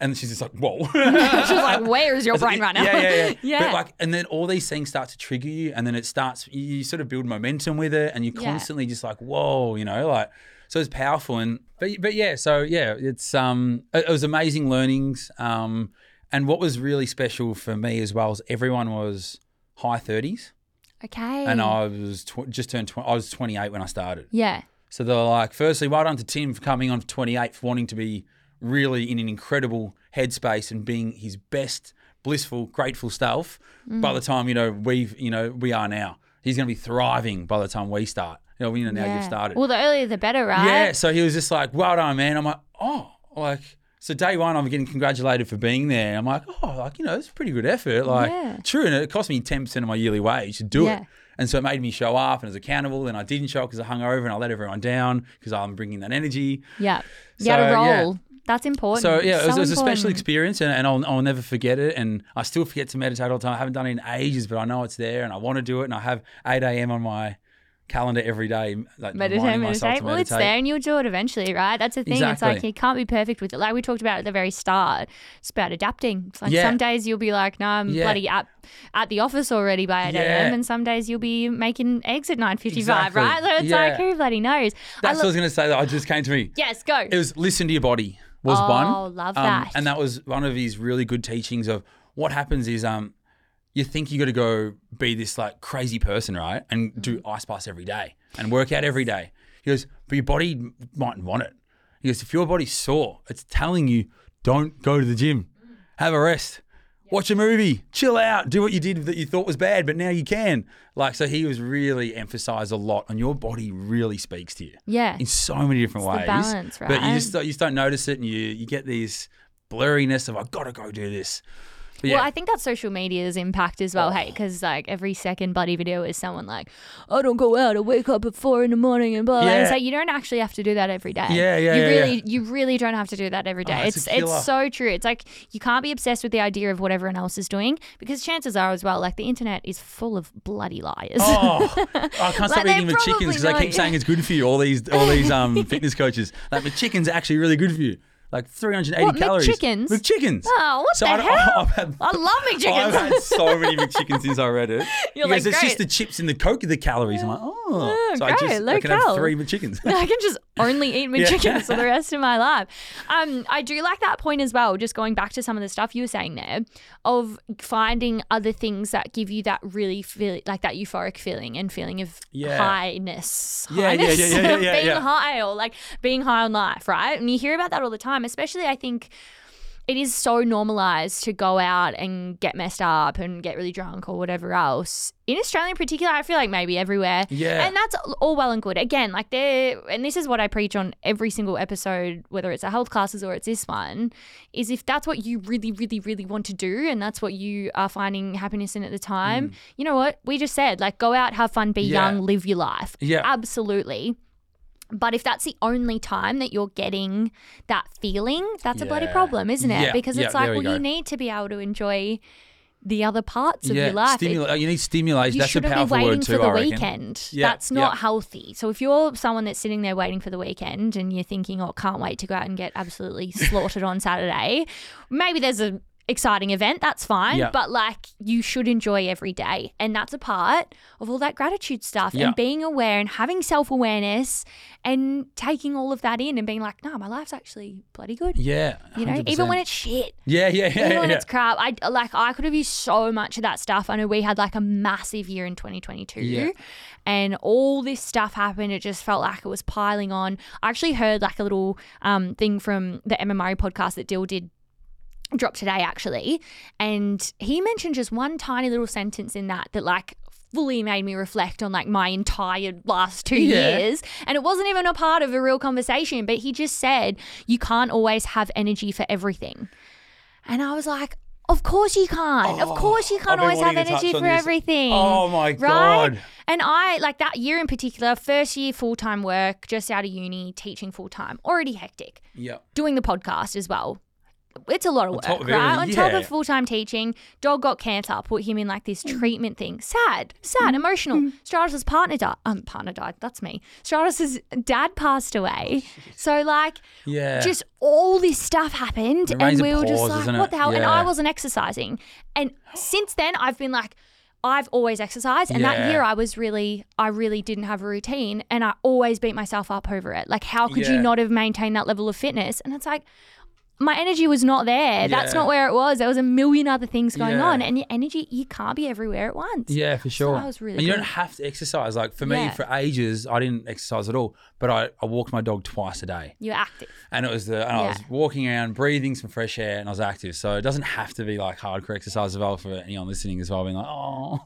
And she's just like, whoa. She's like, where is your brain right now? Yeah, yeah, yeah. yeah. But like, and then all these things start to trigger you, and then it starts. You, you sort of build momentum with it, and you're Yeah. constantly just like, whoa, you know, like. So it's powerful, and but but yeah, so yeah, it's um, it, it was amazing learnings, um, and what was really special for me as well is everyone was high thirties, okay. and I was tw- just turned. Tw- I was 28 when I started. yeah. So they're like, firstly, well done to Tim for coming on for 28, for wanting to be really in an incredible headspace and being his best, blissful, grateful self. Mm. By the time you know we've, you know, we are now, he's going to be thriving by the time we start. You know, we know now yeah. you've started. Well, the earlier the better, right? Yeah. So he was just like, well done, man. I'm like, oh, like. So day one, I'm getting congratulated for being there. I'm like, oh, like you know, it's a pretty good effort. Like, Yeah. true, and it cost me ten percent of my yearly wage to do Yeah. it. And so it made me show up and was accountable. And I didn't show up because I hung over and I let everyone down because I'm bringing that energy. Yeah. You So, got to yeah. That's important. So yeah, it was, So it was a special experience, and, and I'll, I'll never forget it. And I still forget to meditate all the time. I haven't done it in ages, but I know it's there, and I want to do it. And I have 8 a.m. on my calendar every day, like Meditate, meditate. to Well, it's meditate. there and you'll do it eventually, right? That's the thing. It's like you can't be perfect with it. Like we talked about at the very start. It's about adapting. It's like Yeah. some days you'll be like, no, I'm Yeah. bloody at, at the office already by 8 Yeah. a.m. And some days you'll be making eggs at 9.55, Exactly. right? So it's like, who bloody knows? I That's what I was going to say. That I just came to me. yes, go. It was listen to your body was Oh, one. love Um, that. and that was one of his really good teachings of what happens is um you think you got to go be this like crazy person, right? And Mm-hmm. do ice baths every day and work out every day. He goes, but your body mightn't want it. He goes, if your body's sore, it's telling you don't go to the gym, have a rest. Watch a movie, chill out, do what you did that you thought was bad, but now you can. Like, so he was really emphasized a lot on your body really speaks to you yeah. in so many different It's ways. balance, But you just you just don't notice it, and you you get these blurriness of I've got to go do this. But yeah, Well, I think that's social media's impact as well, hey, because like every second bloody video is someone like, I don't go out, I wake up at four in the morning and blah. blah. And it's Yeah. like you don't actually have to do that every day. Yeah, yeah, You yeah, really, yeah. you really don't have to do that every day. it's it's killer. it's so true. It's like you can't be obsessed with the idea of what everyone else is doing because chances are as well, like the internet is full of bloody liars. oh, I can't Like, stop they're eating the chickens probably because they keep not- saying it's good for you. All these all these um fitness coaches, like the chicken's are actually really good for you. Like 380 What, calories. McChickens? McChickens. Oh, what So the I, hell? I've had, I love McChickens. I've had so many McChickens since I read it. You're because like, it's just the chips and the Coke the calories. I'm like, oh. Oh, so I great, just low I can cal. have three McChickens. I can just only eat McChickens for the rest of my life. Um, I do like that point as well. Just going back to some of the stuff you were saying there, of finding other things that give you that really feel like that euphoric feeling and feeling of Yeah. highness, Yeah, yeah, highness yeah, yeah, yeah, of yeah, being high or like being high on life, right? And you hear about that all the time. Especially, I think it is so normalized to go out and get messed up and get really drunk or whatever else. In Australia in particular, I feel like maybe everywhere. Yeah. And that's all well and good. Again, like there and this is what I preach on every single episode, whether it's a health classes or it's this one, is if that's what you really, really, really want to do and that's what you are finding happiness in at the time, you know what? We just said, like go out, have fun, be Mm. Yeah. young, live your life. Yeah. Absolutely. But if that's the only time that you're getting that feeling, that's a bloody problem, isn't it? Yeah, Because yeah, it's like, there we well, you need to be able to enjoy the other parts of yeah, your life. It- you need stimulation. you That's a shouldn't be powerful waiting word too, for the weekend. Yeah, That's not yeah. healthy. So if you're someone that's sitting there waiting for the weekend and you're thinking, "Oh, can't wait to go out and get absolutely slaughtered on Saturday," maybe there's a exciting event. That's fine. Yeah. But like, you should enjoy every day, and that's a part of all that gratitude stuff Yeah. and being aware and having self awareness and taking all of that in and being like, "No, my life's actually bloody good." Yeah. You know, even when it's shit. Yeah, yeah, yeah. Even yeah, when it's crap, I like I could have used so much of that stuff. I know we had like a massive year in 2022, Yeah. and all this stuff happened. It just felt like it was piling on. I actually heard like a little um, thing from the Emma Murray podcast that Dill did drop today actually, and he mentioned just one tiny little sentence in that that like fully made me reflect on like my entire last two Yeah. years and it wasn't even a part of a real conversation but he just said you can't always have energy for everything and I was like, of course you can't. of oh, course you can't always have wanting to touch energy for this. everything. Oh my right? God. And I like that year in particular, first year full time work, just out of uni, teaching full time, already hectic. Yeah. Doing the podcast as well. It's a lot of work, right? On everything, top of full time teaching, dog got cancer, put him in like this treatment thing. Sad, sad, emotional. Stratus's partner died. Um, partner died. That's me. Stratus's dad passed away. So like, Yeah. just all this stuff happened and we were just like what the hell and i wasn't exercising and since then i've been like i've always exercised and that year i was really i really didn't have a routine and i always beat myself up over it like how could you not have maintained that level of fitness and it's like my energy was not there. That's Yeah. not where it was. There was a million other things going Yeah. on, and your energy you can't be everywhere at once. Yeah, for sure. that was really and you don't have to exercise. Like for me, Yeah. for ages, I didn't exercise at all. But I, I walked my dog twice a day. You're active. And it was the and I was walking around, breathing some fresh air, and I was active. So it doesn't have to be like hardcore exercise as well for anyone listening as well, being like, oh,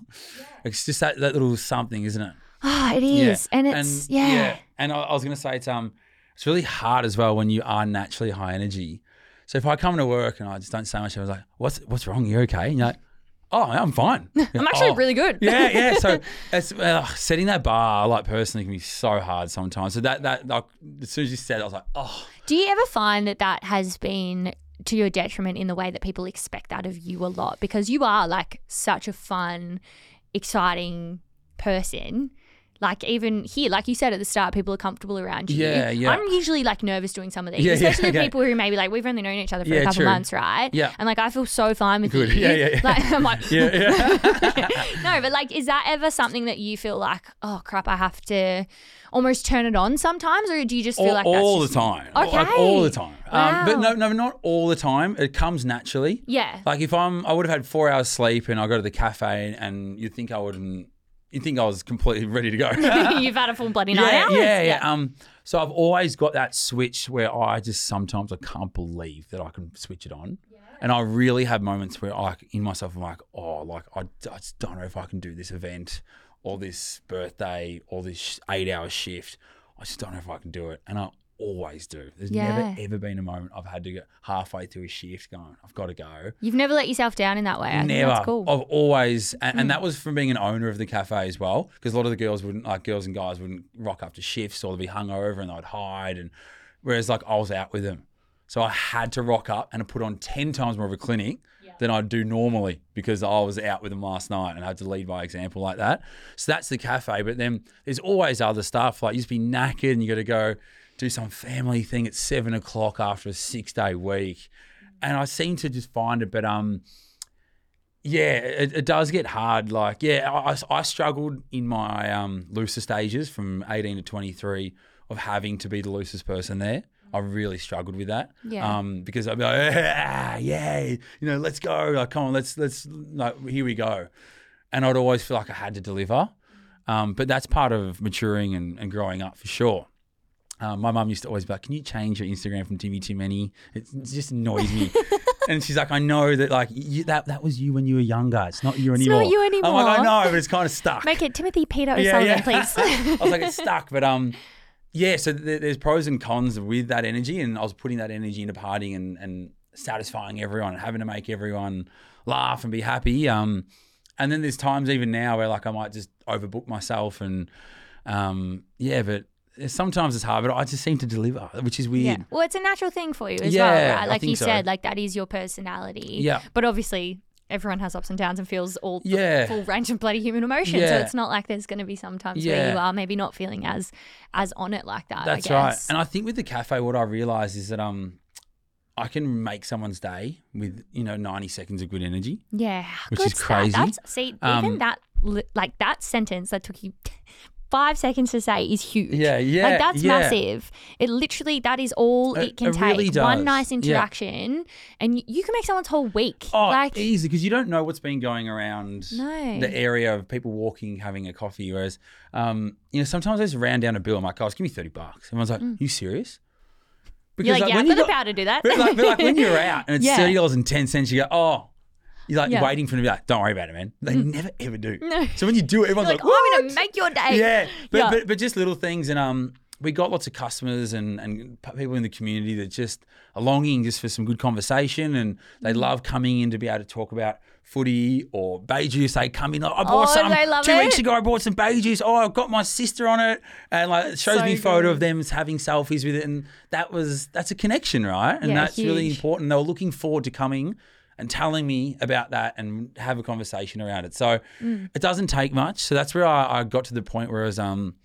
it's just that, that little something, isn't it? Ah, it is, and it's yeah. And I, I was gonna say it's um, it's really hard as well when you are naturally high energy. So if I come to work and I just don't say much, I was like, what's what's wrong? You're okay? And you're like, oh, I'm fine. I'm actually "Oh." really good. yeah, yeah. So it's uh, setting that bar, like personally, can be so hard sometimes. So that that like, as soon as you said, it, I was like, oh, Do you ever find that that has been to your detriment in the way that people expect that of you a lot? Because you are like such a fun, exciting person. Like even here, like you said at the start, people are comfortable around you. Yeah, yeah. I'm usually like nervous doing some of these, Yeah, yeah, especially with okay. people who maybe like we've only known each other for a couple true. months, right? Yeah. And like I feel so fine with Good. you. Yeah, yeah, yeah. Like I'm like, yeah, yeah. no, but like, is that ever something that you feel like, oh crap, I have to almost turn it on sometimes, or do you just feel all, like all that's the just- time. Like, all the time. Um, but no, no, not all the time. It comes naturally. Yeah. Like if I'm, I would have had four hours sleep and I go to the cafe and you'd think I wouldn't, you'd think I was completely ready to go. You've had a full bloody night yeah, out. yeah, yeah. Um, so I've always got that switch where I just sometimes I can't believe that I can switch it on. And I really have moments where I, in myself, I'm like, oh, like I, I just don't know if I can do this event or this birthday or this eight hour shift. I just don't know if I can do it. And I always do. There's Yeah. never, ever been a moment I've had to go halfway through a shift going, I've got to go. You've never let yourself down in that way. I Never. That's cool. I've always, and, and that mm. was from being an owner of the cafe as well, because a lot of the girls wouldn't, like girls and guys wouldn't rock up to shifts or they'd be hungover and they'd hide. And whereas like I was out with them. So I had to rock up and put on 10 times more of a clinic than I'd do normally because I was out with them last night and I had to lead by example like that. So that's the cafe. But then there's always other stuff like you just be knackered and you got to go do some family thing at seven o'clock after a six day week, and I seem to just find it. But um, yeah, it, it does get hard. Like, yeah, I, I- struggled in my um, looser stages from 18 to 23 of having to be the loosest person there. I really struggled with that. Yeah. Um, because I'd be like, ah, yeah, you know, let's go. Like, come on, let's, let's, like, here we go. And I'd always feel like I had to deliver. Um, but that's part of maturing and, and growing up for sure. Um, my mum used to always be like, "Can you change your Instagram from Timmy Too Many?" It just annoys me. and she's like, "I know that like you, that that was you when you were younger. It's not you It's anymore." not you I'm like, anymore. "I know, but it's kind of stuck." Make it Timothy Peter Yeah, O'Sullivan, yeah. please. I was like, it's stuck. But um, yeah. So th- there's pros and cons with that energy, and I was putting that energy into partying and and satisfying everyone, and having to make everyone laugh and be happy. Um, and then there's times even now where like I might just overbook myself, and um, yeah, but. Sometimes it's hard, but I just seem to deliver, which is weird. Yeah. Well, it's a natural thing for you as Yeah, well, right? Like you so. said, like that is your personality. Yeah. But obviously, everyone has ups and downs and feels all the Yeah. full range of bloody human emotion. So it's not like there's going to be sometimes where you are maybe not feeling as as on it like that. That's I right. And I think with the cafe, what I realize is that um, I can make someone's day with you know 90 seconds of good energy. yeah, Which is that? crazy. That's see Um, even that like that sentence that took you. Five seconds to say is huge. Yeah, yeah, Like that's yeah. massive. It literally that is all it, It- can it take. really One nice Yeah. interaction, and you, you can make someone's whole week. Oh, like easy because you don't know what's been going around No. the area of people walking, having a coffee. Whereas, um, you know, sometimes I just round down a bill. I'm like, guys, give me 30 bucks. Everyone's like, you serious? Because you're like, yeah, when I've got the power to do that. but like, but like when you're out and it's Yeah. thirty dollars and ten cents, you go, oh, you're like Yeah. Mm. waiting for them to be like, don't worry about it, man. They never ever do. So when you do it, everyone's like, like, oh, I'm gonna make your day. yeah, but, Yeah. but but just little things, and um, we got lots of customers and and p- people in the community that just are longing just for some good conversation, and they Mm. love coming in to be able to talk about footy or Bae Juice. They come in, like, I bought Oh, some they love two weeks it. ago. I bought some Bae Juice. Oh, I've got my sister on it, and like it shows So me a photo of them having selfies with it, and that was that's a connection, right? And Yeah, that's really huge. important. They were looking forward to coming. And telling me about that and have a conversation around it. So Mm. it doesn't take much. So that's where I, I got to the point where I was, um,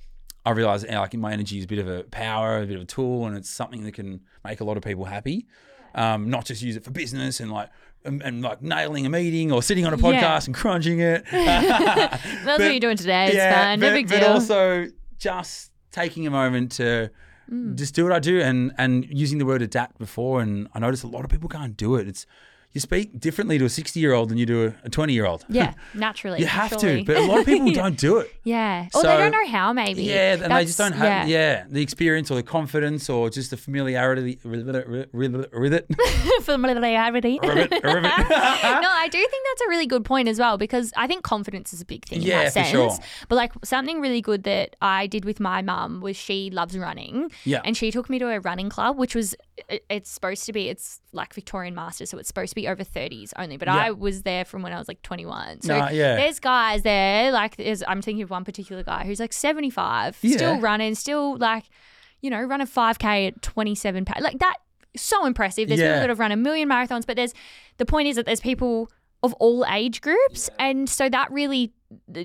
I realized you know, like my energy is a bit of a power, a bit of a tool, and it's something that can make a lot of people happy. Um, not just use it for business and like and, and like nailing a meeting or sitting on a Yeah. podcast and crunching it. That's what you're doing today. It's fine. No but, big but also just taking a moment to Mm. just do what I do and and using the word adapt before. And I notice a lot of people can't do it. It's you speak differently to a 60 year old than you do a 20 year old. yeah, naturally. You have surely. to, but a lot of people don't do it. Yeah. Or they don't know how, maybe. Yeah, and they just don't have yeah. the experience or the confidence or just the familiarity with it. Familiarity. No, I do think that's a really good point as well because I think confidence is a big thing Yeah, in for that sense. sure. But like something really good that I did with my mum was she loves running. Yeah. And she took me to a running club, which was it's supposed to be it's like Victorian Masters, so it's supposed to be over thirties only. But Yeah. I was there from when I was like twenty one. So Nah, yeah. there's guys there, like there's I'm thinking of one particular guy who's like seventy five, Yeah. still running, still like, you know, run a five K at twenty seven pa- like that so impressive. There's people that have run a million marathons, but there's the point is that there's people of all age groups, and so that really,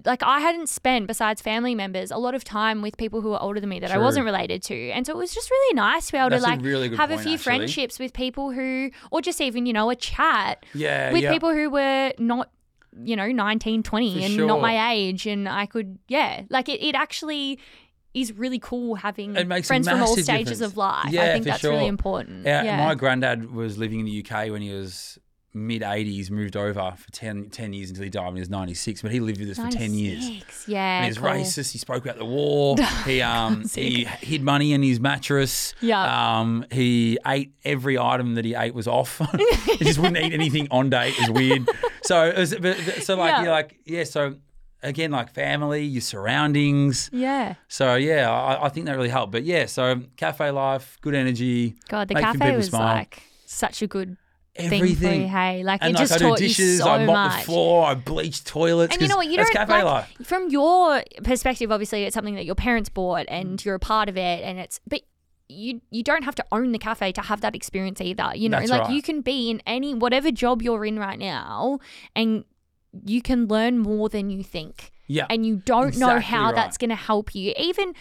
like, I hadn't spent besides family members a lot of time with people who were older than me that I wasn't related to, and so it was just really nice to be able That's to like really good have a few actually. friendships with people who, or just even you know a chat Yeah, with yeah. people who were not you know 19 20 For and sure. not my age and i could yeah like it, it actually is really cool having friends from all stages difference. of life i think that's really important Yeah, yeah my granddad was living in the UK when he was mid 80s, moved over for 10, 10 years until he died when he was 96, but he lived with us for 10 years. 96, yeah And he's cool. racist. He spoke about the war. He um he hid money in his mattress. Yeah. Um he ate every item that he ate was off. he just wouldn't eat anything on date. It was weird. So it was, but, so like Yeah. you're like yeah. So again, like family, your surroundings. yeah So yeah, I, I think that really helped. But yeah, so cafe life, good energy. god the cafe people was smile. like such a good everything. you hey like and it like just I do taught dishes, you so I mop much the floor, I bleach toilets. And you know what? You don't cafe like life. from your perspective. Obviously, it's something that your parents bought, and mm. you're a part of it, and it's but. You, you don't have to own the cafe to have that experience either. You know, That's like right. you can be in any whatever job you're in right now, and you can learn more than you think. Yeah. And you don't know how right. that's going to help you. Even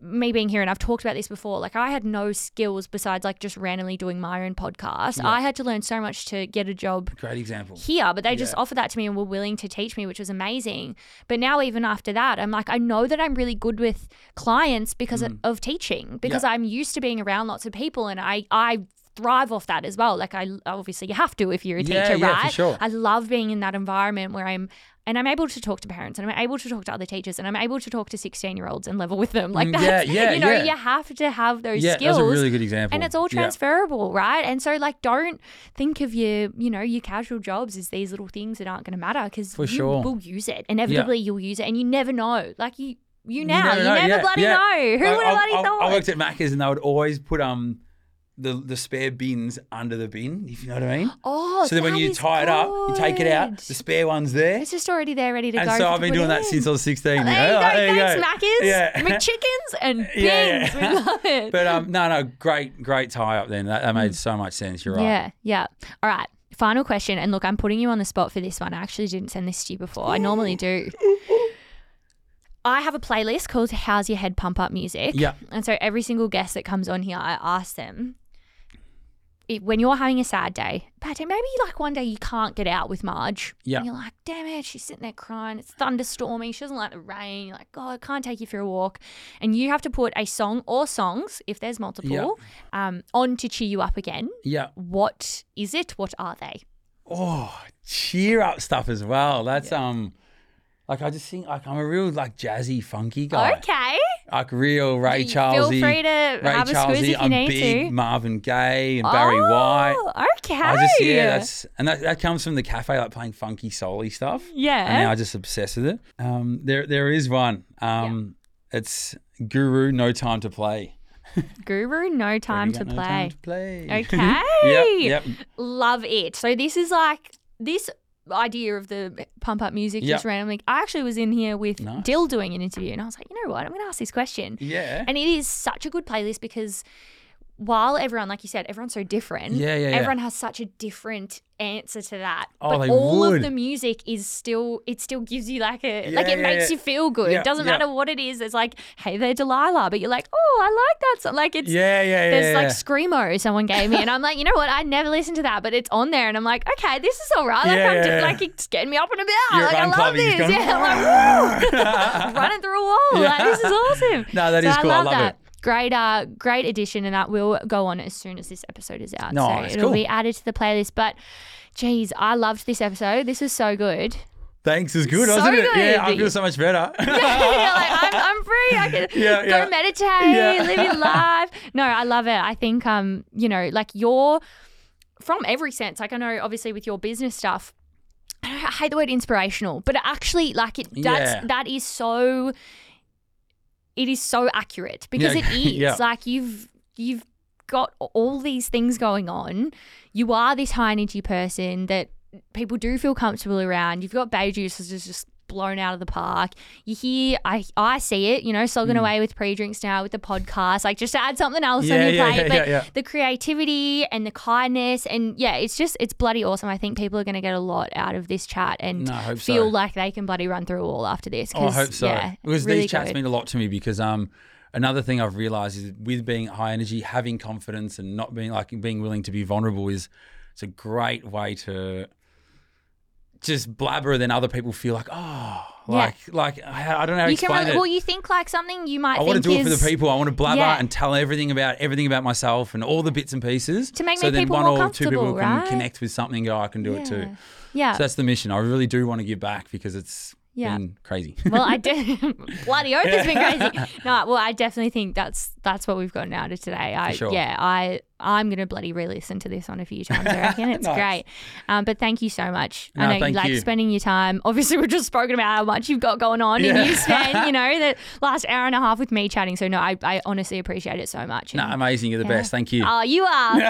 me being here and I've talked about this before, like I had no skills besides like just randomly doing my own podcast. I had to learn so much to get a job Great example. here, but they just offered that to me and were willing to teach me, which was amazing. But now, even after that, I'm like, I know that I'm really good with clients because of, of teaching, because Mm. Yeah. I'm used to being around lots of people and I, I, thrive off that as well like i obviously you have to if you're a Yeah, teacher yeah, for right sure. i love being in that environment where i'm and i'm able to talk to parents and i'm able to talk to other teachers and i'm able to talk to 16 year olds and level with them like that's yeah, yeah, you know yeah. you have to have those Yeah, skills that's a really good example. and it's all Yeah. transferable, right? And so, like, don't think of your, you know, your casual jobs as these little things that aren't going to matter because For you sure. will use it. Inevitably, you'll use it, and you never know. Like you, you now, you know, never yeah, bloody yeah. know. Who would have bloody thought? I worked at Macca's and they would always put um the the spare bins under the bin, if you know what I mean. oh, so that when you tie it up, you take it out, the spare one's there. It's just already there, ready to And go. so I've been doing that in. since I was 16. There you you know? go, There you thanks, go. Macca's, Yeah. McChickens, and bins. Yeah, yeah. We love it. But um, no, no, great, great tie up. Then that, that Mm. made so much sense. You're right. Yeah, yeah. All right. Final question. And look, I'm putting you on the spot for this one. I actually didn't send this to you before. I normally do. I have a playlist called How's Your Head Pump Up Music. Yeah. And so every single guest that comes on here, I ask them if, when you're having a sad day, bad day, maybe like one day you can't get out with Marge. Yeah. And you're like, damn it, she's sitting there crying. It's thunderstorming. She doesn't like the rain. You're like, God, I can't take you for a walk. And you have to put a song or songs, if there's multiple, um, on to cheer you up again Yeah. what is it? What are they? Oh, cheer up stuff as well. That's um, like I just think like I'm a real like jazzy, funky guy. Okay. Like real Ray Feel Charlesy. free to Ray have a squeeze Charlesy. if you I'm need big to. Marvin Gaye and Barry White. Oh, okay. I just yeah, that's and that, that comes from the cafe, like playing funky soul stuff. yeah. And now I just obsess with it. Um, there there is one. Um, it's Guru, no time to play. Guru, no time to no play. time to play. Okay. yep. Yep. Love it. So this is like this idea of the pump up music Yeah. just randomly. I actually was in here with Nice. Dill doing an interview and I was like, you know what? I'm going to ask this question. Yeah. And it is such a good playlist because while everyone, like you said, everyone's so different. Yeah, yeah, yeah. Everyone has such a different answer to that. Oh, but all would. of the music is still, it still gives you like a, like it yeah, makes yeah. you feel good. Yeah, it doesn't yeah. matter what it is. It's like, hey there, Delilah. But you're like, oh, I like that song. Like it's, yeah, yeah, yeah. there's like yeah. screamo someone gave me, and I'm like, you know what? I never listened to that, but it's on there, and I'm like, okay, this is all right. Like, Yeah, I'm yeah, just, like it's getting me up and about. You're like I love this. going, yeah, I'm like, woo! running through a wall. Like this is awesome. No, that so is cool. I I love, love that. it. Great, uh, great addition, and that will go on as soon as this episode is out. No, so it'll cool. be added to the playlist. But, geez, I loved this episode. This was so good. Thanks is good, So wasn't it? Yeah, I feel so much better. You're like, I'm, I'm free. I can Yeah, go yeah. meditate, Yeah. live your life. No, I love it. I think, um, you know, like you're from every sense. Like I know, obviously, with your business stuff. I I hate the word inspirational, but actually, like it, that's Yeah. that is so. It is so accurate because Yeah, it is yeah. like you've you've got all these things going on. You are this high energy person that people do feel comfortable around. You've got Bae Juice's is just blown out of the park. You hear, I I see it, you know, slogging away with pre drinks now with the podcast, like just to add something else on Mm. Your yeah, plate. yeah, but yeah, yeah. the creativity and the kindness, and yeah, it's just it's bloody awesome. I think people are going to get a lot out of this chat and No, feel so. like they can bloody run through a wall after this. Oh, I hope so. Yeah, because really these chats good. mean a lot to me because um another thing I've realized is with being high energy, having confidence and not being like being willing to be vulnerable is it's a great way to just blabber then other people feel like oh like like I, I don't know how to you can explain really, it. well, you think like something you might I want to do it for the people. I want to blabber Yeah. and tell everything about everything about myself and all the bits and pieces To make so then people one or two people comfortable, can connect with something go, I can do it too. Yeah. Yeah. So that's the mission. I really do want to give back because it's Yeah. been crazy. well, I did. bloody oath, it's been crazy. No, well, I definitely think that's that's what we've gotten out of today. I sure. yeah, I I'm gonna bloody re-listen to this one a few times. I reckon it's Nice. great. Um, but thank you so much. No, I know you like you. spending your time. Obviously, we've just spoken about how much you've got going on, Yeah. and you spent you know the last hour and a half with me chatting. So no, I, I honestly appreciate it so much. no, amazing. You're the Yeah. best. Thank you. Oh, you are.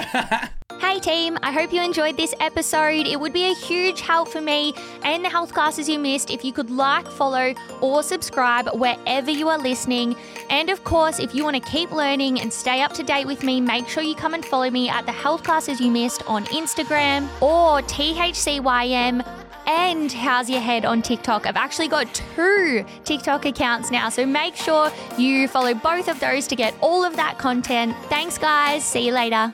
hey, team. I hope you enjoyed this episode. It would be a huge help for me and the health classes you missed if you could like, follow, or subscribe wherever you are listening. And of course, if you want to keep learning and stay up to date with me, make sure you come follow me at the health classes you missed on Instagram or THCYM and How's Your Head on TikTok. I've actually got two TikTok accounts now, so make sure you follow both of those to get all of that content. Thanks, guys. See you later.